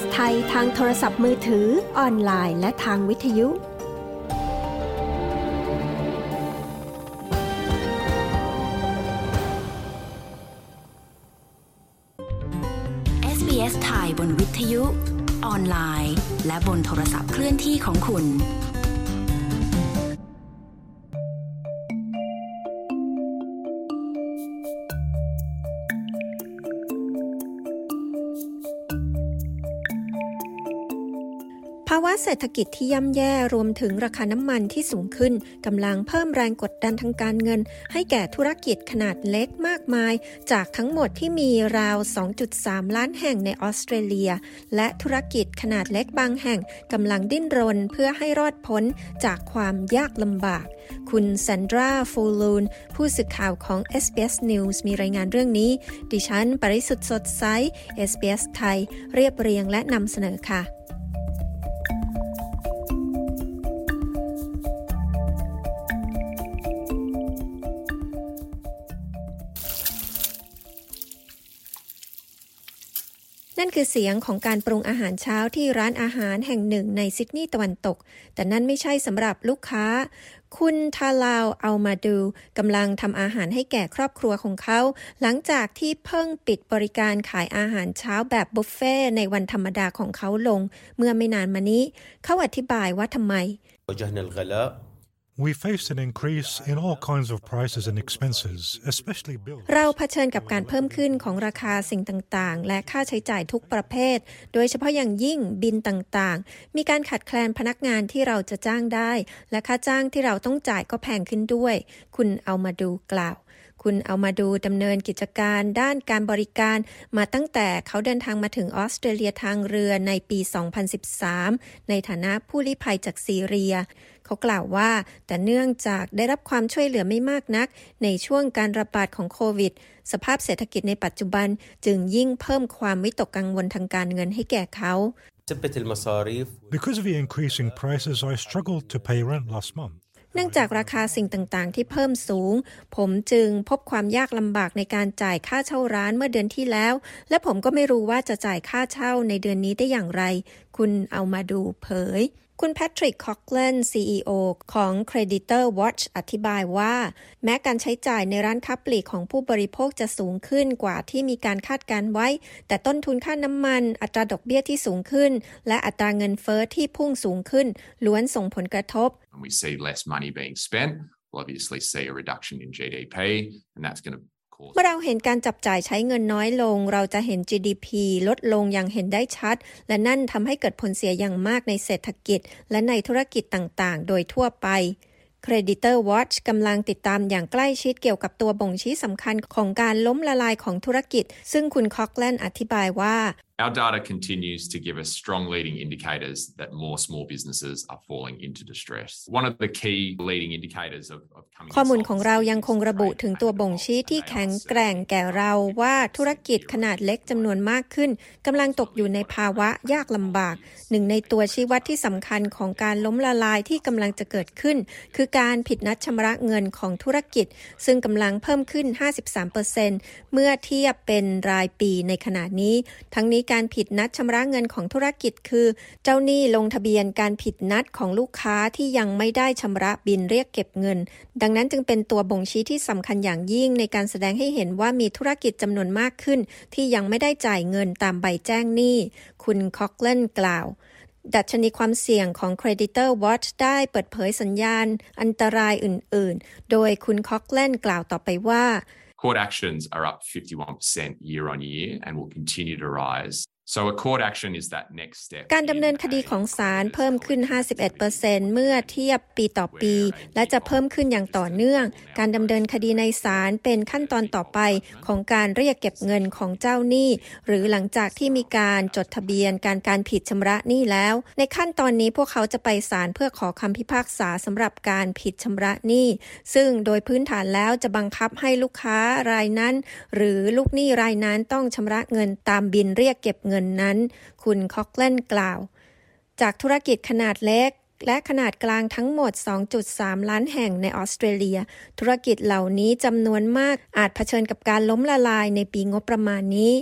S1: สไทยทางโทรศัพท์มือถือ ออนไลน์ และทางวิทยุ
S13: SBS ไทยบนวิทยุ ออนไลน์ และบนโทรศัพท์เคลื่อนที่ของคุณะ
S1: เศรษฐกิจที่ย่ำแย่รวมถึงราคาน้ำมันที่สูงขึ้นกำลังเพิ่มแรงกดดันทางการเงิน ให้แก่ธุรกิจขนาดเล็กมากมาย จากทั้งหมดที่มีราว 2.3 ล้านแห่งในออสเตรเลีย และธุรกิจขนาดเล็กบางแห่งกำลังดิ้นรนเพื่อให้รอดพ้นจากความยากลำบาก คุณแซนดราฟูลูนผู้สื่อข่าวของ SBS News มีรายงานเรื่องนี้ ดิฉัน ปริสุทธ์สดใส SBS ไทย เรียบเรียงและนำเสนอค่ะ คือเสียงของการปรุงอาหารเช้าที่ร้านอาหารแห่งหนึ่งในซิดนีย์ตะวันตก แต่นั่นไม่ใช่สำหรับลูกค้า คุณทาลาวเอามาดูกำลังทำอาหารให้แก่ครอบครัวของเขา หลังจากที่เพิ่งปิดบริการขายอาหารเช้าแบบบุฟเฟ่ในวันธรรมดาของเขาลง เมื่อไม่นานมานี้ เขาอธิบายว่าทำไม
S14: We face an increase in all kinds of prices and expenses, especially bills.
S1: เราเผชิญกับการเพิ่มขึ้นของราคาสิ่งต่างๆ และค่าใช้จ่ายทุกประเภท โดยเฉพาะอย่างยิ่งบินต่างๆ มีการขัดแคลนพนักงานที่เราจะจ้างได้ และค่าจ้างที่เราต้องจ่ายก็แพงขึ้นด้วย คุณเอามาดูกล่าว คุณเอามาดูดำเนินกิจการด้านการบริการ มาตั้งแต่เขาเดินทางมาถึงออสเตรเลียทางเรือในปี 2013 ในฐานะผู้ลี้ภัยจากซีเรีย เขากล่าวว่า แต่เนื่องจากได้รับความช่วยเหลือไม่มากนัก ในช่วงการระบาดของโควิด สภาพเศรษฐกิจในปัจจุบันจึงยิ่งเพิ่มความวิตกกังวลทางการเงินให้แก่เขา
S14: Because of the increasing prices, I struggled to pay rent last month.
S1: เนื่องจากราคาสิ่งต่างๆ ที่เพิ่มสูง ผมจึงพบความยากลำบากในการจ่ายค่าเช่าร้านเมื่อเดือนที่แล้ว และผมก็ไม่รู้ว่าจะจ่ายค่าเช่าในเดือนนี้ได้อย่างไร คุณเอามาดูเผย คุณแพทริก คอกเลน CEO ของ Creditor Watch อธิบายว่า แม้การใช้จ่ายในร้านค้าปลีกของผู้บริโภคจะสูงขึ้นกว่าที่มีการคาดการไว้ แต่ต้นทุนค่าน้ำมัน อัตราดอกเบี้ยที่สูงขึ้น และอัตราเงินเฟอ้อที่พุ่งสูงขึ้น ล้วนส่งผลกระทบ
S3: we see less money being spent, we'll obviously see a reduction in GDP, and that's going to
S1: เมื่อเราเห็นการจับจ่ายใช้เงินน้อยลง เราจะเห็น GDP ลดลงอย่างเห็นได้ชัด และนั่นทำให้เกิดผลเสียอย่างมากในเศรษฐกิจ และในธุรกิจต่างๆ โดยทั่วไป Creditor Watch กำลังติดตามอย่างใกล้ชิดเกี่ยวกับตัวบ่งชี้สำคัญของการล้มละลายของธุรกิจ ซึ่งคุณคอกแลนอธิบายว่า
S3: Our data continues to give us strong leading indicators that more small businesses are falling into distress. One of the key leading indicators of, of coming
S1: ข้อมูลของเรายังคงระบุถึงตัวบ่งชี้ที่แข็งแกร่งแก่เราว่าธุรกิจขนาดเล็กจำนวนมากขึ้นกำลังตกอยู่ในภาวะยากลำบาก หนึ่งในตัวชี้วัดที่สำคัญของการล้มละลายที่กำลังจะเกิดขึ้น คือการผิดนัดชำระเงินของธุรกิจ ซึ่งกำลังเพิ่มขึ้น 53%เมื่อเทียบเป็นรายปีในขณะนี้ ทั้งนี้การผิดนัดชำระเงินของธุรกิจคือ เจ้าหนี้ลงทะเบียนการผิดนัดของลูกค้าที่ยังไม่ได้ชำระบินเรียกเก็บเงิน ดังนั้นจึงเป็นตัวบ่งชี้ที่สำคัญอย่างยิ่งในการแสดงให้เห็นว่ามีธุรกิจจำนวนมากขึ้น ที่ยังไม่ได้จ่ายเงินตามใบแจ้งหนี้ คุณคอกเลนกล่าวดัชนีความเสี่ยงของ Creditor Watch ได้เปิดเผยสัญญาณอันตรายอื่น ๆ โดยคุณคอกเลนกล่าวต่อไปว่า
S3: Court actions are up 51% year on year and will continue to rise. So a court action is that next step.
S1: การดำเนินคดีของศาลเพิ่มขึ้น 51%เมื่อเทียบปีต่อปี และจะเพิ่มขึ้นอย่างต่อเนื่อง การดำเนินคดีในศาลเป็นขั้นตอนต่อไปของการเรียกเก็บเงินของเจ้าหนี้ หรือหลังจากที่มีการจดทะเบียนการการผิดชำระหนี้แล้ว ในขั้นตอนนี้พวกเขาจะไปศาลเพื่อขอคำพิพากษาสำหรับการผิดชำระหนี้ ซึ่งโดยพื้นฐานแล้วจะบังคับให้ลูกค้ารายนั้น หรือลูกหนี้รายนั้นต้องชำระเงินตามบินเรียกเก็บเงินนั้น คุณคอกเลนกล่าว จากธุรกิจขนาดเล็กและขนาดกลางทั้งหมด 2.3 ล้านแห่งในออสเตรเลีย ธุรกิจเหล่านี้จำนวนมากอาจเผชิญกับการล้มละลายในปีงบประมาณนี้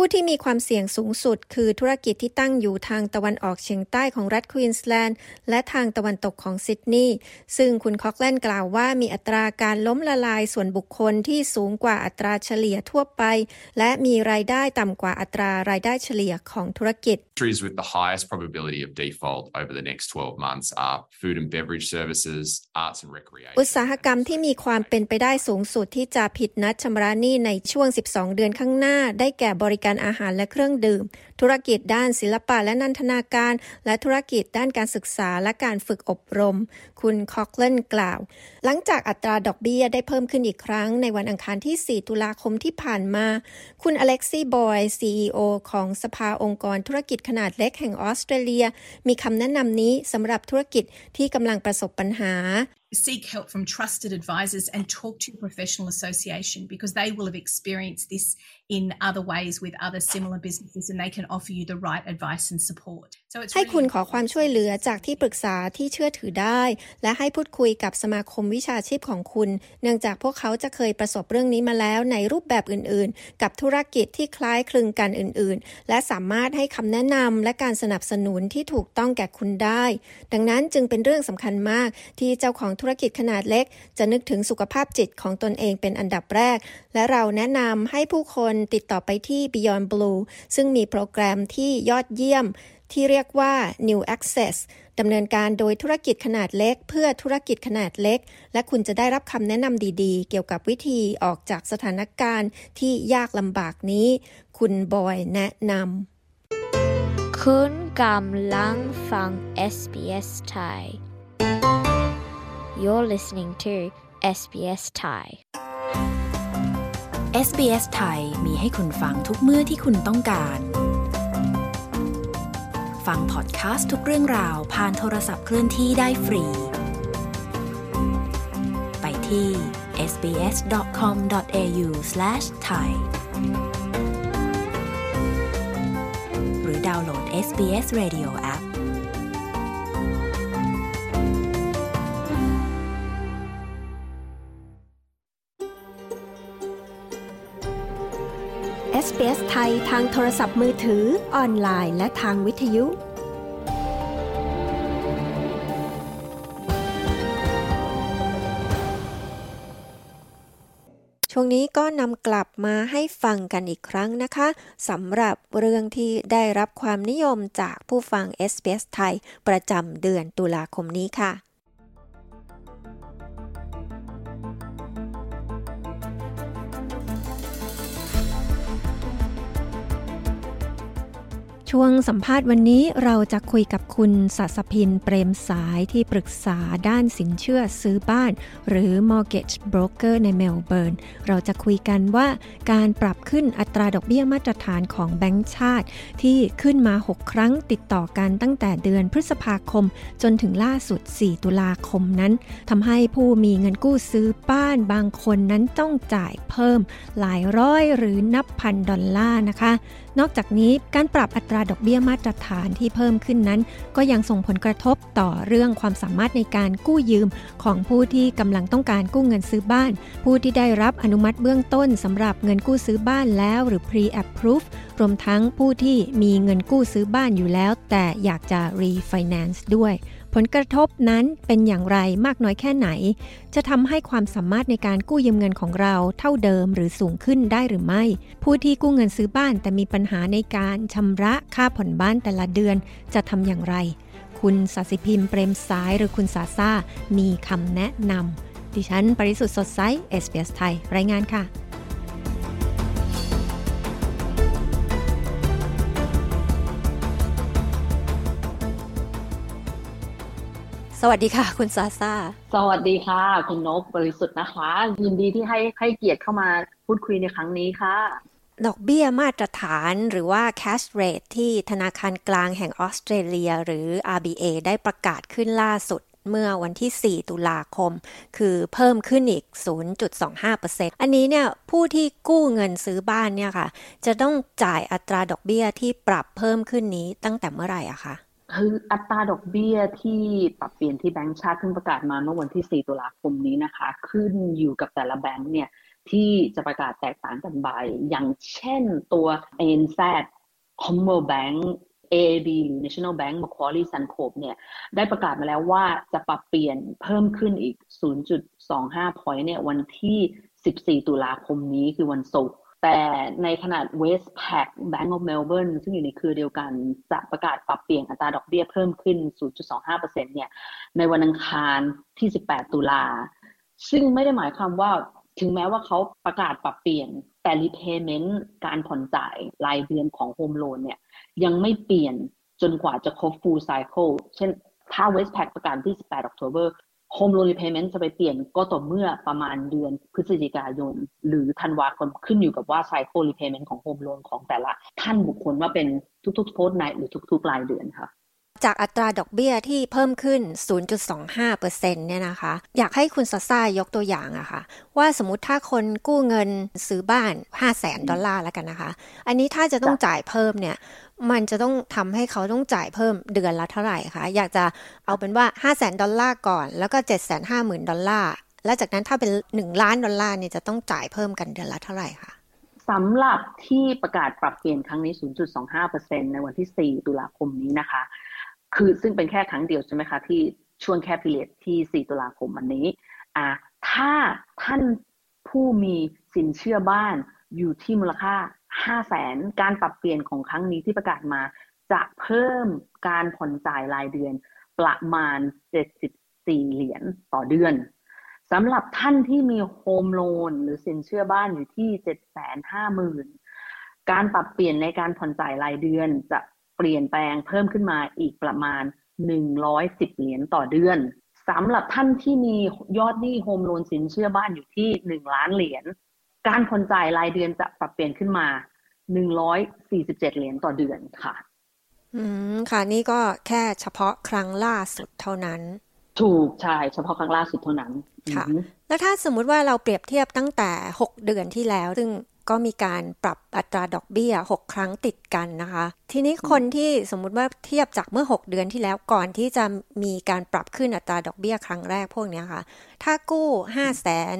S1: ผู้ที่มีความเสี่ยงสูงสุด คือธุรกิจที่ตั้งอยู่ทางตะวันออกเฉียงใต้ของรัฐควีนสแลนด์และทางตะวันตกของซิดนีย์ซึ่งคุณคอกแลนกล่าวว่ามีอัตราการล้มละลายส่วนบุคคลที่สูงกว่าอัตราเฉลี่ยทั่วไป และมีรายได้ต่ำกว่าอัตรารายได้เฉลี่ยของธุรกิจ
S3: Industries with the highest probability of default over the next 12 months are food and beverage services, arts and recreation.
S1: อุตสาหกรรมที่มีความเป็นไปได้สูงสุดที่จะผิดนัดชำระหนี้ในช่วง 12 เดือนข้างหน้า ได้แก่บริการการอาหารและเครื่องดื่ม ธุรกิจด้านศิลปะและนันทนาการ และธุรกิจด้านการศึกษาและการฝึกอบรม คุณคอกเลนกล่าว หลังจากอัตราดอกเบี้ยได้เพิ่มขึ้นอีกครั้งในวันอังคารที่ 4 ตุลาคมที่ผ่านมา คุณอเล็กซี่บอย CEO ของสภาองค์กรธุรกิจขนาดเล็กแห่งออสเตรเลีย มีคำแนะนำนี้สำหรับธุรกิจที่กำลังประสบปัญหา
S15: seek help from trusted advisors and talk to your professional association because they will have experienced this in other ways with other similar businesses and they can offer you the right advice and support.
S1: So it's ให้คุณขอความช่วยเหลือจากที่ปรึกษาที่เชื่อถือได้ และให้พูดคุยกับสมาคมวิชาชีพของคุณ เนื่องจากพวกเขาจะเคยประสบเรื่องนี้มาแล้วในรูปแบบอื่นๆ กับธุรกิจที่คล้ายคลึงกันอื่นๆ และสามารถให้คำแนะนำและการสนับสนุนที่ถูกต้องแก่คุณได้ ดังนั้นจึงเป็นเรื่องสำคัญมากที่เจ้าของธุรกิจขนาดเล็ก จะนึกถึงสุขภาพจิตของตนเองเป็นอันดับแรก และเราแนะนำให้ผู้คนติดต่อไปที่ Beyond Blue ซึ่งมีโปรแกรมที่ยอดเยี่ยม ที่เรียกว่า New Access ดำเนินการโดยธุรกิจขนาดเล็ก เพื่อธุรกิจขนาดเล็ก และคุณจะได้รับคำแนะนำดีๆ เกี่ยวกับวิธีออกจากสถานการณ์ที่ยากลำบากนี้ คุณบอยแนะนำ
S16: คุณกำลังฟัง SBS Thai You're listening to SBS Thai
S13: SBS ไทยมีให้คุณฟังทุกเมื่อที่คุณต้องการ ฟังพอดแคสต์ทุกเรื่องราวผ่านโทรศัพท์เคลื่อนที่ได้ฟรี ไปที่ sbs.com.au/thai หรือดาวน์โหลด SBS Radio App
S1: SBS ไทยทางโทรศัพท์มือถือ ออนไลน์ และทางวิทยุ ช่วงนี้ก็นำกลับมาให้ฟังกันอีกครั้งนะคะสำหรับเรื่องที่ได้รับความนิยมจากผู้ฟัง SBS ไทยประจำเดือนตุลาคมนี้ค่ะ ช่วงสัมภาษณ์วันนี้เราจะคุยกับคุณสัสพินเปรมสายที่ปรึกษาด้านสินเชื่อซื้อบ้าน หรือ mortgage broker ในเมลเบิร์น เราจะคุยกันว่าการปรับขึ้นอัตราดอกเบี้ยมาตรฐานของแบงก์ชาติ ที่ขึ้นมา 6 ครั้งติดต่อกันตั้งแต่เดือนพฤษภาคม จนถึงล่าสุด 4 ตุลาคมนั้นทำให้ผู้มีเงินกู้ซื้อบ้านบางคนนั้นต้องจ่ายเพิ่ม หลายร้อยหรือนับพันดอลลาร์นะคะ นอกจากนี้การปรับอัตราดอกเบี้ยมาตรฐานที่เพิ่มขึ้นนั้น ก็ยังส่งผลกระทบต่อเรื่องความสามารถในการกู้ยืมของผู้ที่กำลังต้องการกู้เงินซื้อบ้าน ผู้ที่ได้รับอนุมัติเบื้องต้นสำหรับเงินกู้ซื้อบ้านแล้วหรือ pre-approve รวมทั้งผู้ที่มีเงินกู้ซื้อบ้านอยู่แล้ว แต่อยากจะ refinance ด้วย ผลกระทบนั้นเป็นอย่างไรมากน้อยแค่ไหน จะทำให้ความสามารถในการกู้ยืมเงินของเราเท่าเดิมหรือสูงขึ้นได้หรือไม่ ผู้ที่กู้เงินซื้อบ้านแต่มีปัญหาในการชำระค่าผ่อนบ้านแต่ละเดือนจะทำอย่างไร คุณสาสิพิมพ์เปรมสายหรือคุณสาซ่ามีคำแนะนำดิฉันปริสุทธ์สดใสเอสเปสไทย รายงานค่ะ สวัสดีค่ะ คุณซาซา
S4: สวัสดีค่ะ คุณนกบริสุทธิ์นะคะยินดีที่ให้ให้เกียรติเข้ามาพูดคุยในครั้งนี้ค่ะ
S1: ดอกเบี้ยมาตรฐานหรือว่า cash rate ที่ธนาคารกลางแห่งออสเตรเลียหรือ RBA ได้ประกาศขึ้นล่าสุดเมื่อวันที่ 4 ตุลาคม คือเพิ่มขึ้นอีก 0.25%อันนี้เนี่ยผู้ที่กู้เงินซื้อบ้านเนี่ยค่ะ จะต้องจ่ายอัตราดอกเบี้ยที่ปรับเพิ่มขึ้นนี้ตั้งแต่เมื่อไหร่อะคะ
S4: คืออัตราดอกเบี้ยที่ปรับเปลี่ยนที่แบงก์ชาติเพิ่งประกาศมาเมื่อวันที่ 4 ตุลาคมนี้นะคะ ขึ้นอยู่กับแต่ละแบงก์เนี่ยที่จะประกาศแตกต่างกันไปอย่างเช่นตัว ANZ Commonwealth AAB หรือ National Bank Macquarie Suncorp เนี่ยได้ประกาศมาแล้วว่าจะปรับเปลี่ยนเพิ่มขึ้นอีก 0.25 point เนี่ยวันที่ 14 ตุลาคมนี้คือวันศุกร์ แต่ในขนาด Westpac Bank of Melbourne ซึ่งอยู่ในเครือเดียวกันจะประกาศปรับเปลี่ยนอัตราดอกเบี้ยเพิ่มขึ้น 0.25%เนี่ยในวันอังคารที่ 18 ตุลา ซึ่งไม่ได้หมายความว่าถึงแม้ว่าเขาประกาศปรับเปลี่ยนแต่ repayment การผ่อนจ่ายรายเดือนของ home loan เนี่ยยังไม่เปลี่ยนจนกว่าจะครบ full cycle เช่นถ้า Westpac ประกาศที่ 18 October Home Loan Repayment จะไปเปลี่ยนก็ต่อเมื่อประมาณเดือนพฤศจิกายน หรือธันวาคมขึ้นอยู่กับว่า Cycle Repayment ของ Home Loan ของแต่ละท่านบุคคลว่าเป็นทุกๆ fortnight หรือทุกๆรายเดือนค่ะ
S1: จากอัตราดอกเบี้ยที่เพิ่มขึ้น 0.25%เนี่ยนะคะ อยากให้คุณซาซ่ายกตัวอย่างอะค่ะ ว่าสมมติถ้าคนกู้เงินซื้อบ้าน 5 0 0แสนดอลลาร์แล้วกันนะคะ อันนี้ถ้าจะต้องจ่ายเพิ่มเนี่ย มันจะต้องทำให้เขาต้องจ่ายเพิ่มเดือนละเท่าไหร่คะ อยากจะเอาเป็นว่า 5 0 0แสนดอลลาร์ก่อน แล้วก็7 5 0 0 0 0ดอลลาร์ แล้วจากนั้นถ้าเป็น 1 ล้านดอลลาร์เนี่ยจะต้องจ่ายเพิ่มกันเดือนละเท่าไหร่คะ
S4: สำหรับที่ประกาศปรับเปลี่ยนครั้งนี้ 0.25%ในวันที่ 4 ตุลาคมนี้นะคะ คือซึ่งเป็นแค่ครั้งเดียวใช่ไหมคะที่ช่วงแค่พิเรดที่ 4 ตุลาคมวันนี้อ่าถ้าท่านผู้มีสินเชื่อบ้านอยู่ที่มูลค่า 5 0 0แสนการปรับเปลี่ยนของครั้งนี้ที่ประกาศมา จะเพิ่มการผ่อนจ่ายรายเดือนประมาณ 74 เหรียญต่อเดือนสำหรับท่านที่มี home loan หรือสินเชื่อบ้านอยู่ที่เจ็ดแสนห้าหมื่นการปรับเปลี่ยนในการผ่อนจ่ายรายเดือนจะเปลี่ยนแปลงเพิ่มขึ้นมาอีกประมาณหนึ่งร้อยสิบเหรียญต่อเดือนสำหรับท่านที่มียอดหนี้ home loan สินเชื่อบ้านอยู่ที่หนึ่งล้านเหรียญ การผ่อนจ่ายรายเดือนจะปรับเปลี่ยนขึ้นมา หนึ่งร้อยสี่สิบเจ็ดเหรียญต่อเดือนค่ะ
S1: อืม ค่ะ นี่ก็แค่เฉพาะครั้งล่าสุดเท่านั้น
S4: ถูก ใช่ เฉพาะครั้งล่าสุดเท่านั้น
S1: ค่ะ แล้วถ้าสมมุติว่าเราเปรียบเทียบตั้งแต่ 6 เดือนที่แล้ว ซึ่งก็มีการปรับอัตราดอกเบี้ย 6 ครั้งติดกันนะคะ ทีนี้คนที่สมมุติว่าเทียบจากเมื่อ 6 เดือนที่แล้วก่อนที่จะมีการปรับขึ้นอัตราดอกเบี้ยครั้งแรกพวกนี้ค่ะ ถ้ากู้5 0 0แสน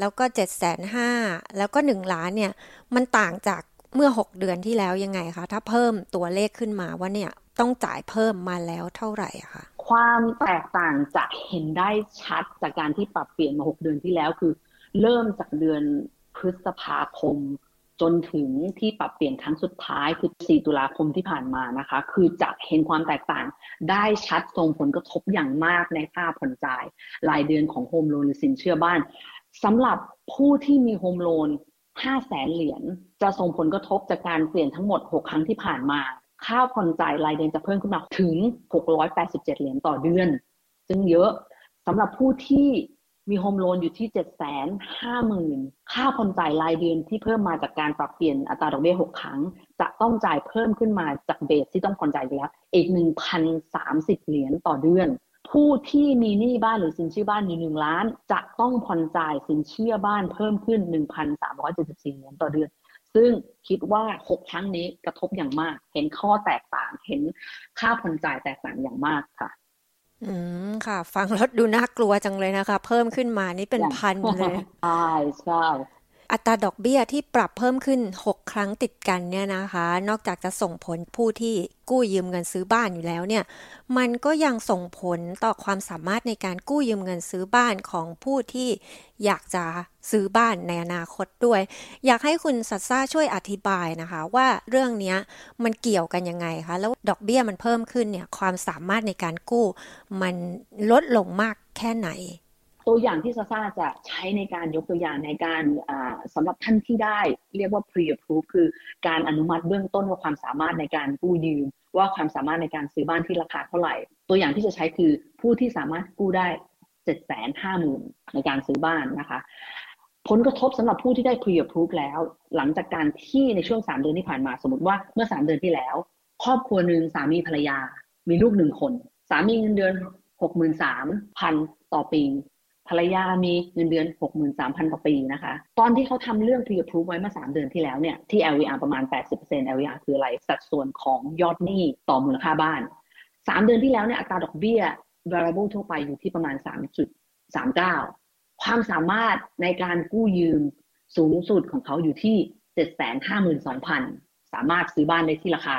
S1: แล้วก็7 5 0 0 0แล้วก็ 1 ล้านเนี่ย มันต่างจาก เมื่อ 6 เดือนที่แล้วยังไงคะ ถ้าเพิ่มตัวเลขขึ้นมาว่าเนี่ยต้องจ่ายเพิ่มมาแล้วเท่าไหร่คะ
S4: ความแตกต่างจะเห็นได้ชัดจากการที่ปรับเปลี่ยนมา 6 เดือนที่แล้วคือ เริ่มจากเดือนพฤษภาคม จนถึงที่ปรับเปลี่ยนครั้งสุดท้ายคือ 4 ตุลาคมที่ผ่านมานะคะ คือจะเห็นความแตกต่างได้ชัดส่งผลกระทบอย่างมากในค่าผ่อนจ่ายรายเดือนของ home loan หรือสินเชื่อบ้านสำหรับผู้ที่มี home loan 5แสนเหรียญจะส่งผลกระทบจากการเปลี่ยนทั้งหมด 6 ครั้งที่ผ่านมา ค่าผ่อนจ่ายรายเดือนจะเพิ่มขึ้นมาถึง 687 เหรียญต่อเดือน ซึ่งเยอะสำหรับผู้ที่มีโฮมโลนอยู่ที่ 7 5 0 0 0 0 ค่าผ่อนจ่ายรายเดือนที่เพิ่มมาจากการปรับเปลี่ยนอัตราดอกเบี้ย 6 ครั้ง จะต้องจ่ายเพิ่มขึ้นมาจากเบสที่ต้องผ่อนจ่ายไปแล้วอีก 1,030 เหรียญต่อเดือน ผู้ที่มีหนี้บ้านหรือสินเชื่อบ้านอยู่หนึ่งล้าน จะต้องผ่อนจ่ายสินเชื่อบ้านเพิ่มขึ้น 1,374เหรียญต่อเดือน ซึ่งคิดว่าหกครั้งนี้กระทบอย่างมาก เห็นข้อแตกต่าง เห็นค่าผ่อนจ่ายแตกต่างอย่างมากค่ะ
S1: อืมค่ะ ฟังแล้วดูน่ากลัวจังเลยนะคะ เพิ่มขึ้นมานี่เป็นพันเลย
S4: ใช่ใช่
S1: อัตราดอกเบี้ยที่ปรับเพิ่มขึ้น 6 ครั้งติดกันเนี่ยนะคะ นอกจากจะส่งผลผู้ที่กู้ยืมเงินซื้อบ้านอยู่แล้วเนี่ย มันก็ยังส่งผลต่อความสามารถในการกู้ยืมเงินซื้อบ้านของผู้ที่อยากจะซื้อบ้านในอนาคตด้วย อยากให้คุณสัตซ่าช่วยอธิบายนะคะ ว่าเรื่องนี้มันเกี่ยวกันยังไงคะ แล้วดอกเบี้ยมันเพิ่มขึ้นเนี่ยความสามารถในการกู้ มันลดลงมากแค่ไหน
S4: ตัวอย่างที่ซาซาจะใช้ในการยกตัวอย่างในการสำหรับท่านที่ได้ เรียกว่า pre approve คือการอนุมัติเบื้องต้นว่าความสามารถในการกู้ยืม ว่าความสามารถในการซื้อบ้านที่ราคาเท่าไหร่ ตัวอย่างที่จะใช้คือผู้ที่สามารถกู้ได้เจ็ดแสนห้าหมื่นในการซื้อบ้านนะคะ ผลกระทบสำหรับผู้ที่ได้ pre approve แล้ว หลังจากการที่ในช่วงสามเดือนที่ผ่านมาสมมติว่าเมื่อสามเดือนที่แล้ว ครอบครัวหนึ่งสามีภรรยา มีลูกหนึ่งคน สามีเงินเดือนหกหมื่นสามพันต่อปี ภรรยามีเงินเดือน 63,000 ต่อปีนะคะ ตอนที่เขาทำเรื่อง pre approve ไว้เมื่อ 3 เดือนที่แล้วเนี่ย ที่ LVR ประมาณ 80% LVR คืออะไร สัดส่วนของยอดหนี้ต่อมูลค่าบ้าน 3 เดือนที่แล้วเนี่ย อัตราดอกเบี้ย variable ทั่วไปอยู่ที่ประมาณ 3.39 ความสามารถในการกู้ยืมสูงสุดของเขาอยู่ที่ 752,000 สามารถซื้อบ้านได้ที่ราคา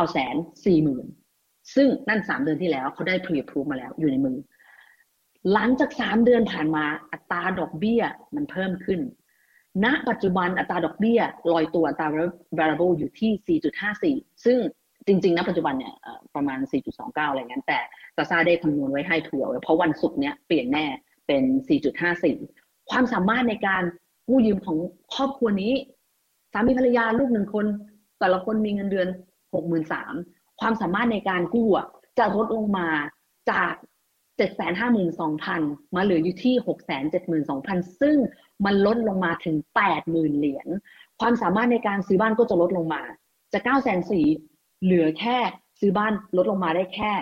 S4: 940,000 ซึ่งนั่น 3 เดือนที่แล้วเขาได้ pre approve มาแล้วอยู่ในมือ หลังจากสามเดือนผ่านมาอัตราดอกเบี้ยมันเพิ่มขึ้น ณ ปัจจุบันอัตราดอกเบี้ยลอยตัวอัตรา variable อยู่ที่ 4.54 ซึ่งจริง ๆ ณ ปัจจุบันเนี่ยประมาณ 4.29 อะไรเงี้ยแต่ซาซาได้คำนวณไว้ให้ถั่วเพราะวันศุกร์เนี้ยเปลี่ยนแน่เป็น 4.54 ความสามารถในการกู้ยืมของครอบครัวนี้ สามีภรรยาลูกหนึ่งคน แต่ละคนมีเงินเดือน 63,000 ความสามารถในการกู้จะลดลงมาจาก 752,000 มาเหลืออยู่ที่ 672,000 ซึ่งมันลดลงมาถึง 80,000 เหรียญ ความสามารถในการซื้อบ้านก็จะลดลงมา จาก 9 4 0 0 0เหลือแค่ซื้อบ้านลดลงมาได้แค่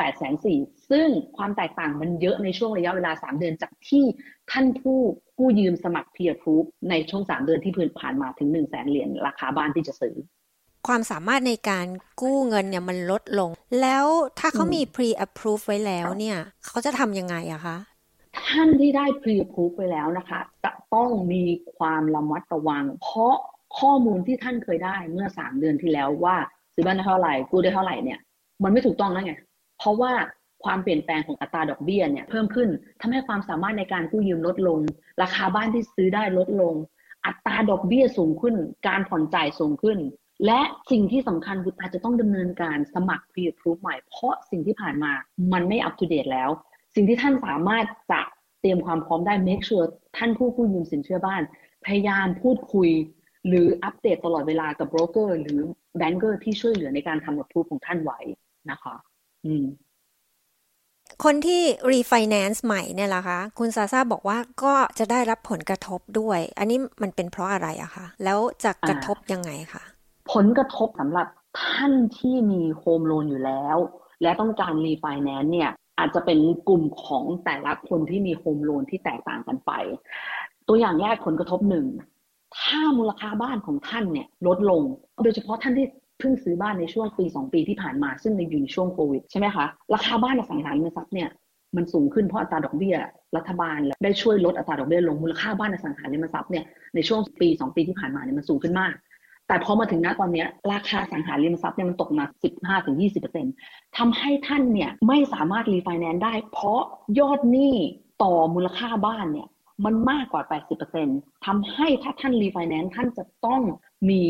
S4: 8ปดแสนสี่ซึ่งความแตกต่างมันเยอะในช่วงระยะเวลา 3 เดือนจากที่ท่านผู้กู้ยืมสมัคร peer proof ในช่วง 3 เดือนที่ผ่านมาถึง1นึ่งแสนเหรียญราคาบ้านที่จะซื้อ
S1: ความสามารถในการกู้เงินเนี่ยมันลดลง แล้วถ้าเขามี pre approve ไว้แล้วเนี่ย เขาจะทำยังไงอะคะ
S4: ท่านที่ได้ pre approve ไปแล้วนะคะ จะต้องมีความระมัดระวัง เพราะข้อมูลที่ท่านเคยได้เมื่อ3เดือนที่แล้วว่าซื้อบ้านได้เท่าไหร่กู้ได้เท่าไหร่เนี่ย มันไม่ถูกต้องแล้วไงเพราะว่าความเปลี่ยนแปลงของอัตราดอกเบี้ยเนี่ยเพิ่มขึ้นทำให้ความสามารถในการกู้ยืมลดลง ราคาบ้านที่ซื้อได้ลดลง อัตราดอกเบี้ยสูงขึ้น การผ่อนจ่ายสูงขึ้น และสิ่งที่สำคัญคืออาจจะต้องดำเนินการสมัคร pre approve ใหม่ เพราะสิ่งที่ผ่านมามันไม่ up to date แล้ว สิ่งที่ท่านสามารถจะเตรียมความพร้อมได้ make sure ท่านผู้กู้ยืมสินเชื่อบ้าน พยายามพูดคุย หรืออัปเดตตลอดเวลากับโบรกเกอร์หรือแบงก์เกอร์ที่ช่วยเหลือในการทำ approve ของท่านไว้นะคะ อืม
S1: คนที่ refinance ใหม่เนี่ยล่ะคะ คุณซาซาบอกว่าก็จะได้รับผลกระทบด้วย อันนี้มันเป็นเพราะอะไรอะคะ แล้วจะกระทบยังไงคะ
S4: ผลกระทบสำหรับท่านที่มี home loan อยู่แล้ว และต้องการรีไฟแนนซ์เนี่ยอาจจะเป็นกลุ่มของแต่ละคนที่มี home loan ที่แตกต่างกันไป ตัวอย่างแรกผลกระทบหนึ่งถ้ามูลค่าบ้านของท่านเนี่ยลดลง โดยเฉพาะท่านที่เพิ่งซื้อบ้านในช่วงปี 2 ปีที่ผ่านมาซึ่งในอยู่ในช่วงโควิดใช่ไหมคะราคาบ้านอสังหาริมทรัพย์เนี่ยมันสูงขึ้นเพราะอัตราดอกเบี้ย รัฐบาลได้ช่วยลดอัตราดอกเบี้ยลงมูลค่าบ้านอสังหาริมทรัพย์เนี่ยในช่วงปี 2 ปีที่ผ่านมาเนี่ยมันสูงขึ้นมาก แต่พอมาถึงณตอนนี้ราคาอสังหาริมทรัพย์เนี่ยมันตกมา 15-20%ทำให้ท่านเนี่ยไม่สามารถรีไฟแนนซ์ได้ เพราะยอดหนี้ต่อมูลค่าบ้านเนี่ยมันมากกว่า 80%ทำให้ถ้าท่านรีไฟแนนซ์ท่านจะต้องมี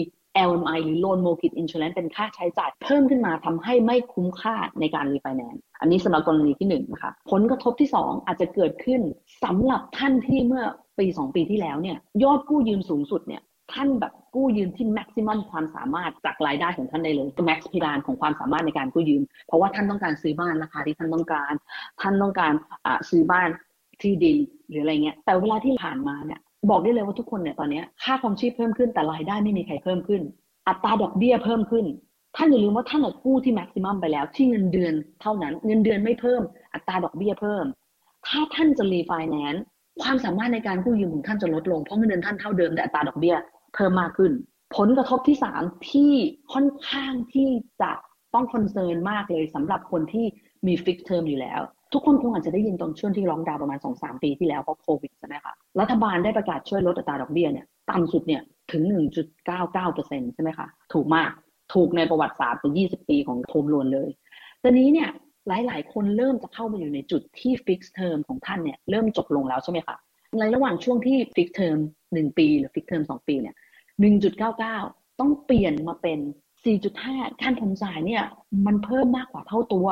S4: LMI หรือ Loan Mortgage Insurance เป็นค่าใช้จ่ายเพิ่มขึ้นมาทำให้ไม่คุ้มค่าในการรีไฟแนนซ์อันนี้สำหรับกรณีที่1นนะคะผลกระทบที่ 2 อาจจะเกิดขึ้นสำหรับท่านที่เมื่อปี 2 ปีที่แล้วเนี่ยยอดกู้ยืมสูงสุดเนี่ย ท่านแบบกู้ยืมที่แม็กซิมัมความสามารถจากรายได้ของท่านได้เลยแม็กซ์พิรานของความสามารถในการกู้ยืม เพราะว่าท่านต้องการซื้อบ้านราคาที่ท่านต้องการ ท่านต้องการซื้อบ้านที่ดินหรืออะไรเงี้ยแต่เวลาที่ผ่านมาเนี่ยบอกได้เลยว่าทุกคนเนี่ยตอนนี้ค่าครองชีพเพิ่มขึ้นแต่รายได้ไม่มีใครเพิ่มขึ้น อัตราดอกเบี้ยเพิ่มขึ้น ท่านอย่าลืมว่าท่านกู้ที่ maximum ไปแล้ว ที่เงินเดือนเท่านั้น เงินเดือนไม่เพิ่ม อัตราดอกเบี้ยเพิ่ม ถ้าท่านจะรีไฟแนนซ์ความสามารถในการกู้ยืมของท่านจะลดลงเพราะเงินเดือนท่านเท่าเดิมแต่อัตราดอกเบี้ย เพิ่มมากขึ้น ผลกระทบที่สามที่ค่อนข้างที่จะต้อง concern มากเลยสำหรับคนที่มี fixed term อยู่แล้ว ทุกคนคงอาจจะได้ยินตอนช่วงที่ล็อกดาวน์ประมาณ2อสปีที่แล้วเพราะโควิดใช่ไหมคะรัฐบาลได้ประกาศช่วยลดอัตราดอกเบี้ยเนี่ยต่ำสุดเนี่ยถึง 1.99%ใช่ไหมคะ ถูกมาก ถูกในประวัติศาสตร์เป็น20 ปีของ home loan เลย ตอนนี้เนี่ยหลาย ๆ คนเริ่มจะเข้ามาอยู่ในจุดที่ fixed term ของท่านเนี่ยเริ่มจบลงแล้วใช่ไหมคะ ในระหว่างช่วงที่ fixed term 1ปี หรือ fixed term 2ปีเนี่ย1.99ต้องเปลี่ยนมาเป็น4.5การผ่อนจ่ายเนี่ยมันเพิ่มมากกว่าเท่าตัว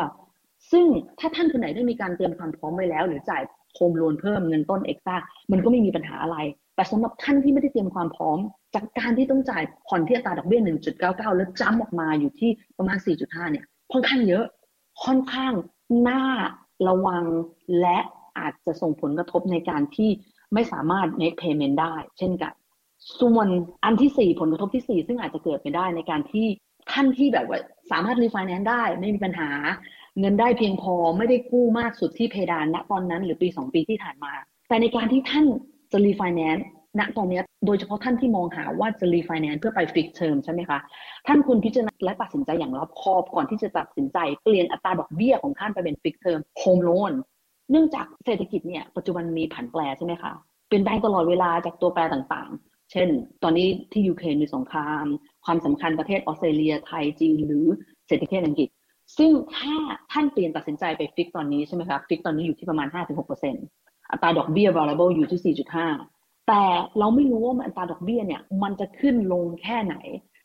S4: ซึ่งถ้าท่านคนไหนได้มีการเตรียมความพร้อมไว้แล้ว หรือจ่ายโฮมโลนเพิ่มเงินต้นเอ็กซ์ต้ามันก็ไม่มีปัญหาอะไร แต่สำหรับท่านที่ไม่ได้เตรียมความพร้อม จากการที่ต้องจ่ายผ่อนที่อัตราดอกเบี้ย 1.99 แล้วจ้ำออกมาอยู่ที่ประมาณ 4.5 เนี่ย ค่อนข้างเยอะ ค่อนข้างน่าระวังและ อาจจะส่งผลกระทบในการที่ไม่สามารถ make payment ได้ เช่นกัน ส่วนอันที่ 4 ผลกระทบที่ 4 ซึ่งอาจจะเกิดไปได้ในการที่ท่านที่แบบว่าสามารถรีไฟแนนซ์ได้ไม่มีปัญหา เงินได้เพียงพอไม่ได้กู้มากสุดที่เพดานณตอนนั้น หรือปี 2 ปีที่ผ่านมา แต่ในการที่ท่านจะรีไฟแนนซ์ณตอนนี้โดยเฉพาะท่านที่มองหาว่าจะรีไฟแนนซ์เพื่อไป fixed term ใช่ไหมคะ ท่านควรพิจารณาและตัดสินใจอย่างรอบคอบก่อนที่จะตัดสินใจเปลี่ยนอัตราดอกเบี้ยของท่านไปเป็น fixed term home loan เนื่องจากเศรษฐกิจเนี่ยปัจจุบันมีผันแปรใช่ไหมคะเปลี่ยนแปลงตลอดเวลาจากตัวแปรต่างๆ เช่น ตอนนี้ที่ยูเครนมีสงคราม ความสัมพันธ์ประเทศออสเตรเลียไทยจีนหรือเศรษฐกิจอังกฤษ ซึ่งถ้าท่านเปลี่ยนตัดสินใจไป fix ตอนนี้ใช่ไหมคะ fix ตอนนี้อยู่ที่ประมาณ 5-6%อัตราดอกเบี้ย variable อยู่ที่ 4.5 แต่เราไม่รู้ว่าอัตราดอกเบี้ยเนี่ยมันจะขึ้นลงแค่ไหน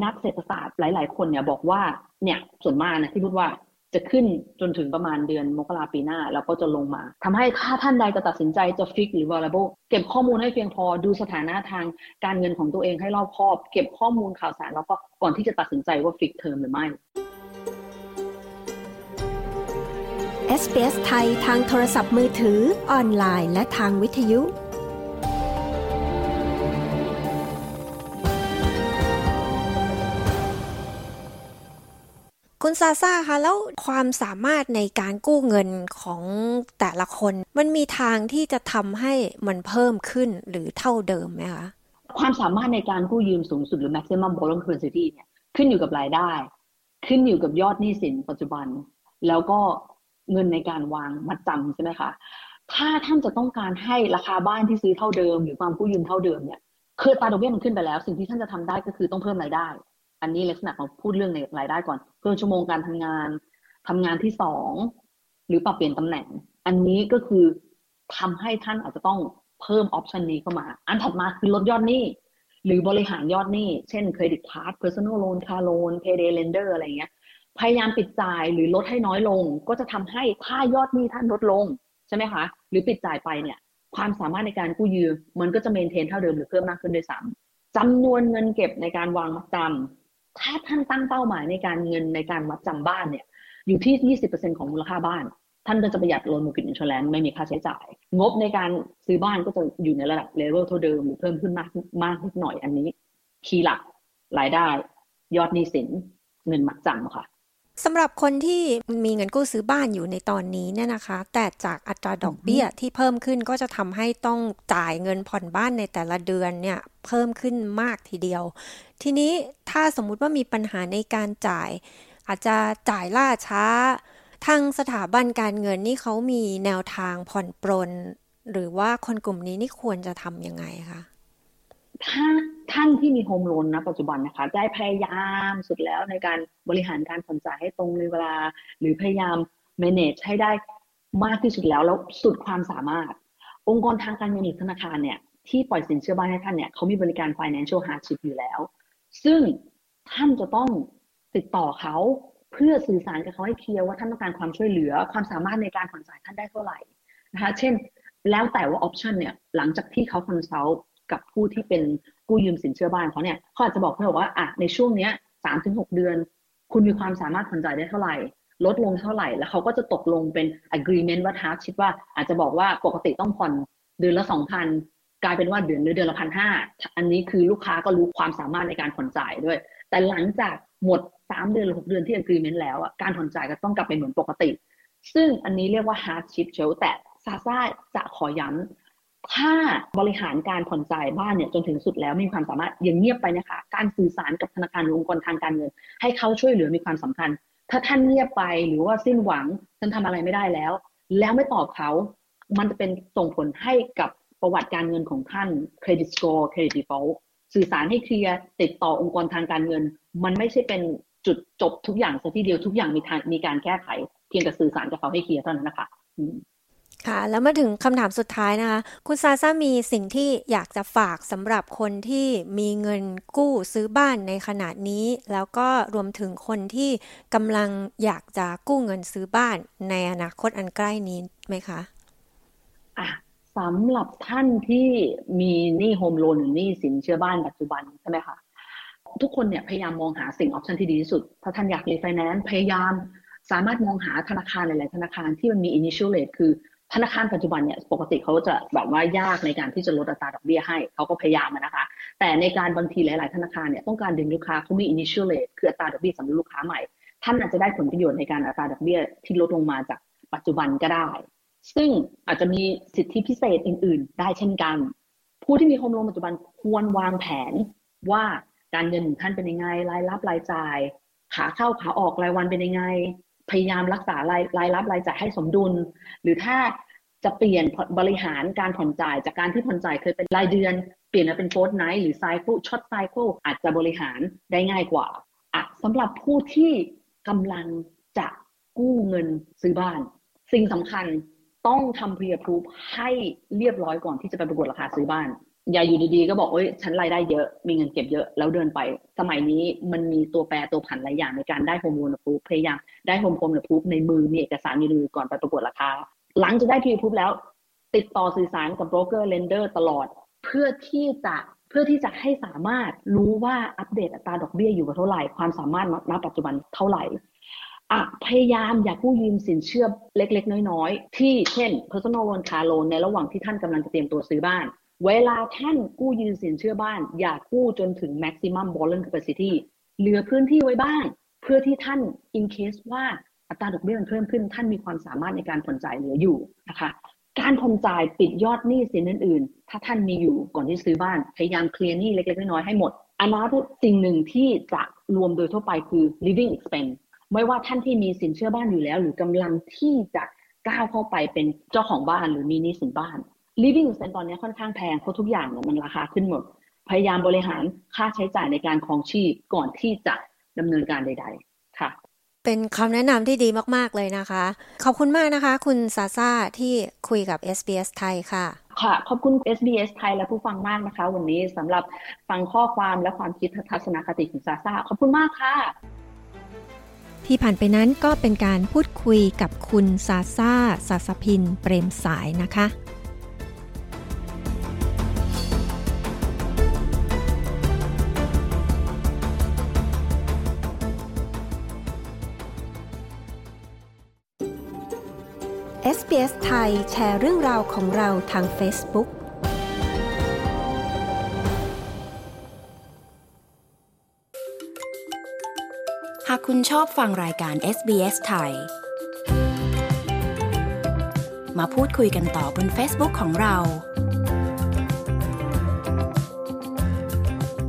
S4: นักเศรษฐศาสตร์หลาย ๆ คนเนี่ยบอกว่าเนี่ยส่วนมากนะที่พูดว่า จะขึ้นจนถึงประมาณเดือนมกราปีหน้า แล้วก็จะลงมาทำให้ถ้าท่านใดจะตัดสินใจจะ fix หรือ variable เก็บข้อมูลให้เพียงพอดูสถานะทางการเงินของตัวเองให้รอบคอบ เก็บข้อมูลข่าวสารแล้วก็ก่อนที่จะตัดสินใจว่าฟิกเทอมหรือไม่
S1: SBS ไทยทางโทรศัพท์มือถือออนไลน์ และทางวิทยุ คุณซาซาคะแล้วความสามารถในการกู้เงินของแต่ละคน มันมีทางที่จะทำให้มันเพิ่มขึ้นหรือเท่าเดิมไหมคะ
S4: ความสามารถในการกู้ยืมสูงสุดหรือ maximum borrowing capacity เนี่ยขึ้นอยู่กับรายได้ ขึ้นอยู่กับยอดหนี้สินปัจจุบัน แล้วก็เงินในการวางมัดจำใช่ไหมคะถ้าท่านจะต้องการให้ราคาบ้านที่ซื้อเท่าเดิม หรือความกู้ยืมเท่าเดิมเนี่ยคือตาดอกเบี้ยมันขึ้นไปแล้ว สิ่งที่ท่านจะทำได้ก็คือต้องเพิ่มรายได้ อันนี้ลักษณะของพูดเรื่องในรายได้ก่อน เพิ่มชั่วโมงการทำงานทำงานที่สองหรือปรับเปลี่ยนตำแหน่ง อันนี้ก็คือทำให้ท่านอาจจะต้องเพิ่มออปชันนี้เข้ามา อันถัดมาคือลดยอดหนี้หรือบริหารยอดหนี้ เช่นเครดิตการ์ด personal loan car loan payday lender อะไรเงี้ย พยายามปิดจ่ายหรือลดให้น้อยลง ก็จะทำให้ค่ายอดหนี้ท่านลดลงใช่ไหมคะ หรือปิดจ่ายไปเนี่ย ความสามารถในการกู้ยืมมันก็จะเมนเทนเท่าเดิมหรือเพิ่มมากขึ้นด้วยซ้ำจำนวนเงินเก็บในการวางมัดจำ ถ้าท่านตั้งเป้าหมายในการเงินในการมัดจำบ้านเนี่ย อยู่ที่ 20%ของมูลค่าบ้าน ท่านก็จะประหยัด Loan Mortgage Insurance ไม่มีค่าใช้จ่าย งบในการซื้อบ้านก็จะอยู่ในระดับเลเวลเท่าเดิมหรือเพิ่มขึ้นมากมากนิดหน่อยอันนี้ key หลักรายได้ ยอดหนี้สินเงินมัดจำค่ะ
S1: สำหรับคนที่มีเงินกู้ซื้อบ้านอยู่ในตอนนี้เนี่ยนะคะ แต่จากอัตราดอกเบี้ยที่เพิ่มขึ้นก็จะทำให้ต้องจ่ายเงินผ่อนบ้านในแต่ละเดือนเนี่ยเพิ่มขึ้นมากทีเดียว ทีนี้ถ้าสมมุติว่ามีปัญหาในการจ่าย อาจจะจ่ายล่าช้า ทางสถาบันการเงินนี่เขามีแนวทางผ่อนปรน หรือว่าคนกลุ่มนี้นี่ควรจะทำยังไงคะ
S4: ถ้าท่านที่มีโฮมโลนนะปัจจุบันนะคะได้พยายามสุดแล้วในการบริหารการผ่อนจ่ายให้ตรงในเวลา หรือพยายาม manage ให้ได้มากที่สุดแล้วแล้วสุดความสามารถ องค์กรทางการเงินหรือธนาคารเนี่ยที่ปล่อยสินเชื่อบ้านให้ท่านเนี่ยเขามีบริการ financial hardship อยู่แล้ว ซึ่งท่านจะต้องติดต่อเขาเพื่อสื่อสารกับเขาให้เคลียร์ว่าท่านต้องการความช่วยเหลือความสามารถในการผ่อนจ่ายท่านได้เท่าไหร่นะคะเช่น แล้วแต่ว่า option เนี่ยหลังจากที่เขา consult กับผู้ที่เป็นกู้ยืมสินเชื่อบ้านเขาเนี่ยเขาอาจจะบอกเขาบอกว่าอะในช่วงเนี้ยสามถึงหกเดือน คุณมีความสามารถผ่อนจ่ายได้เท่าไหร่ ลดลงเท่าไหร่ แล้วเขาก็จะตกลงเป็น agreement ว่าทักชิดว่าอาจจะบอกว่าปกติต้องผ่อนเดือนละสองพันกลายเป็นว่าเดือนเดือนละพันห้าอันนี้คือลูกค้าก็รู้ความสามารถในการผ่อนจ่ายด้วย แต่หลังจากหมดสามเดือนหรือหกเดือนที่ agreement แล้วอะการผ่อนจ่ายก็ต้องกลับไปเหมือนปกติ ซึ่งอันนี้เรียกว่า hardship เชลแต่ซาซ่าจะขอย้ำ ถ้าบริหารการผ่อนจ่ายบ้านเนี่ยจนถึงสุดแล้วมีความสามารถยังเงียบไปนะคะ การสื่อสารกับธนาคารหรือองค์กรทางการเงิน ให้เขาช่วยเหลือมีความสำคัญ ถ้าท่านเงียบไปหรือว่าสิ้นหวังท่านทำอะไรไม่ได้แล้ว แล้วไม่ตอบเขามันจะเป็นส่งผลให้กับประวัติการเงินของท่าน credit score credit default สื่อสารให้เคลียร์ติดต่อองค์กรทางการเงิน มันไม่ใช่เป็นจุดจบทุกอย่างซะทีเดียวทุกอย่างมีทางมีการแก้ไข เพียงแต่สื่อสารกับเขาให้เคลียร์เท่านั้นนะคะ
S1: ค่ะ แล้วมาถึงคำถามสุดท้ายนะคะ คุณซาซ่ามีสิ่งที่อยากจะฝากสำหรับคนที่มีเงินกู้ซื้อบ้านในขณะนี้ แล้วก็รวมถึงคนที่กำลังอยากจะกู้เงินซื้อบ้านในอนาคตอันใกล้นี้ไหมคะ
S4: อะสำหรับท่านที่มีหนี้ home loan หรือหนี้สินเชื่อบ้านปัจจุบันใช่ไหมคะทุกคนเนี่ยพยายามมองหาสิ่ง option ที่ดีที่สุด ถ้าท่านอยากรีไฟแนนซ์พยายามสามารถมองหาธนาคารหลาย ๆ ธนาคารที่มันมี initial rate คือ ธนาคารปัจจุบันเนี่ยปกติเขาจะแบบว่ายากในการที่จะลดอัตราดอกเบี้ยให้เขาก็พยายามนะคะ แต่ในการบางทีหลาย ๆ ธนาคารเนี่ยต้องการดึงลูกค้าเขามี initial rate คืออัตราดอกเบี้ยสำหรับลูกค้าใหม่ ท่านอาจจะได้ผลประโยชน์ในการอัตราดอกเบี้ยที่ลดลงมาจากปัจจุบันก็ได้ ซึ่งอาจจะมีสิทธิพิเศษอื่น ๆ ได้เช่นกัน ผู้ที่มีโฮมโลนปัจจุบันควรวางแผนว่าการเงินของท่านเป็นยังไงรายรับรายจ่าย ขาเข้าขาออกรายวันเป็นยังไง พยายามรักษารายรายรับรายจ่ายให้สมดุล หรือถ้าจะเปลี่ยนบริหารการผ่อนจ่ายจากการที่ผ่อนจ่ายเคยเป็นรายเดือน เปลี่ยนมาเป็น fortnight หรือ cycle short cycle อาจจะบริหารได้ง่ายกว่าอะสำหรับผู้ที่กำลังจะกู้เงินซื้อบ้าน สิ่งสำคัญต้องทำ pre approve ให้เรียบร้อยก่อนที่จะไปประกวดราคาซื้อบ้าน อย่าอยู่ดีๆก็บอกเอ้ยฉันรายได้เยอะมีเงินเก็บเยอะแล้วเดินไป สมัยนี้มันมีตัวแปรตัวผันหลายอย่างในการได้ home loan approve พยายามได้ home loan approve ในมือมีเอกสารอยู่ในมือก่อนไปประกวดราคา หลังจากได้ pre approve แล้ว ติดต่อสื่อสารกับโบรกเกอร์ lender ตลอด เพื่อที่จะเพื่อที่จะให้สามารถรู้ว่าอัปเดตอัตราดอกเบี้ยอยู่กับเท่าไหร่ความสามารถณปัจจุบันเท่าไหร่อะพยายามอย่ากู้ยืมสินเชื่อเล็ก ๆ น้อย ๆ ที่เช่น personal loan car loan ในระหว่างที่ท่านกำลังจะเตรียมตัวซื้อบ้าน เวลาท่านกู้ยืมสินเชื่อบ้าน อย่ากู้จนถึง maximum borrowing capacity เหลือพื้นที่ไว้บ้าง เพื่อที่ท่าน in case ว่าอัตราดอกเบี้ยมันเพิ่มขึ้น ท่านมีความสามารถในการผ่อนจ่ายเหลืออยู่นะคะการผ่อนจ่ายปิดยอดหนี้สินอื่น ๆ ถ้าท่านมีอยู่ก่อนที่ซื้อบ้าน พยายามเคลียร์หนี้เล็ก ๆ น้อยๆให้หมดอันนั้นสิ่งหนึ่งที่จะรวมโดยทั่วไปคือ living expense ไม่ว่าท่านที่มีสินเชื่อบ้านอยู่แล้ว หรือกำลังที่จะก้าวเข้าไปเป็นเจ้าของบ้านหรือมีหนี้สินบ้าน living expense ตอนนี้ค่อนข้างแพงเพราะทุกอย่างเนี่ยมันราคาขึ้นหมด พยายามบริหารค่าใช้จ่ายในการครองชีพก่อนที่จะดำเนินการใด ๆ ค่ะ
S1: เป็นคำแนะนำที่ดีมาก ๆ เลยนะคะ ขอบคุณมากนะคะ คุณซาซาที่คุยกับ SBS ไทยค่ะ
S4: ค่ะ ขอบคุณ SBS ไทยและผู้ฟังมากนะคะ วันนี้สำหรับฟังข้อความและความคิดทัศนคติของซาซาขอบคุณมากค่ะ
S1: ที่ผ่านไปนั้นก็เป็นการพูดคุยกับคุณซาซาซาสพิน เปรมสายนะคะ SBS ไทยแชร์เรื่องราวของเราทาง Facebook
S13: หากคุณชอบฟังรายการ SBS ไทย มาพูดคุยกันต่อบน Facebook ของเรา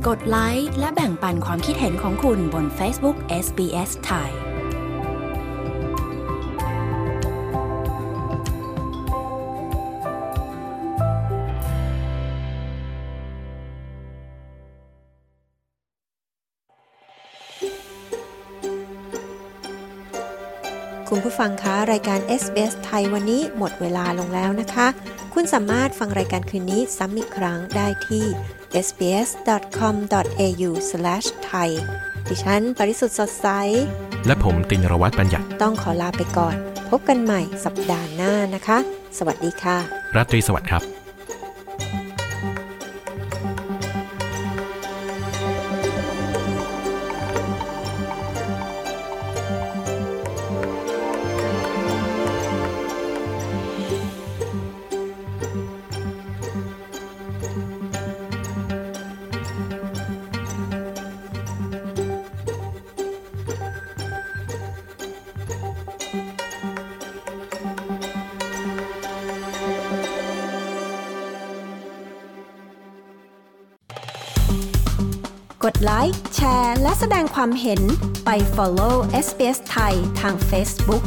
S13: กดไลค์และแบ่งปันความคิดเห็นของคุณบน Facebook SBS ไทย
S1: ผู้ฟังคะรายการ SBS ไทยวันนี้หมดเวลาลงแล้วนะคะ คุณสามารถฟังรายการคืนนี้ซ้ำอีกครั้งได้ที่ sbs.com.au/thai ดิฉัน ปริสุทธ์สดใส
S2: และผมตินรวัตรบัญญัติ
S1: ต้องขอลาไปก่อน พบกันใหม่สัปดาห์หน้านะคะ สวัสดีค่ะ
S2: ราตรีสวัสดิ์ครับ
S1: ความเห็นไป follow SBS ไทยทาง Facebook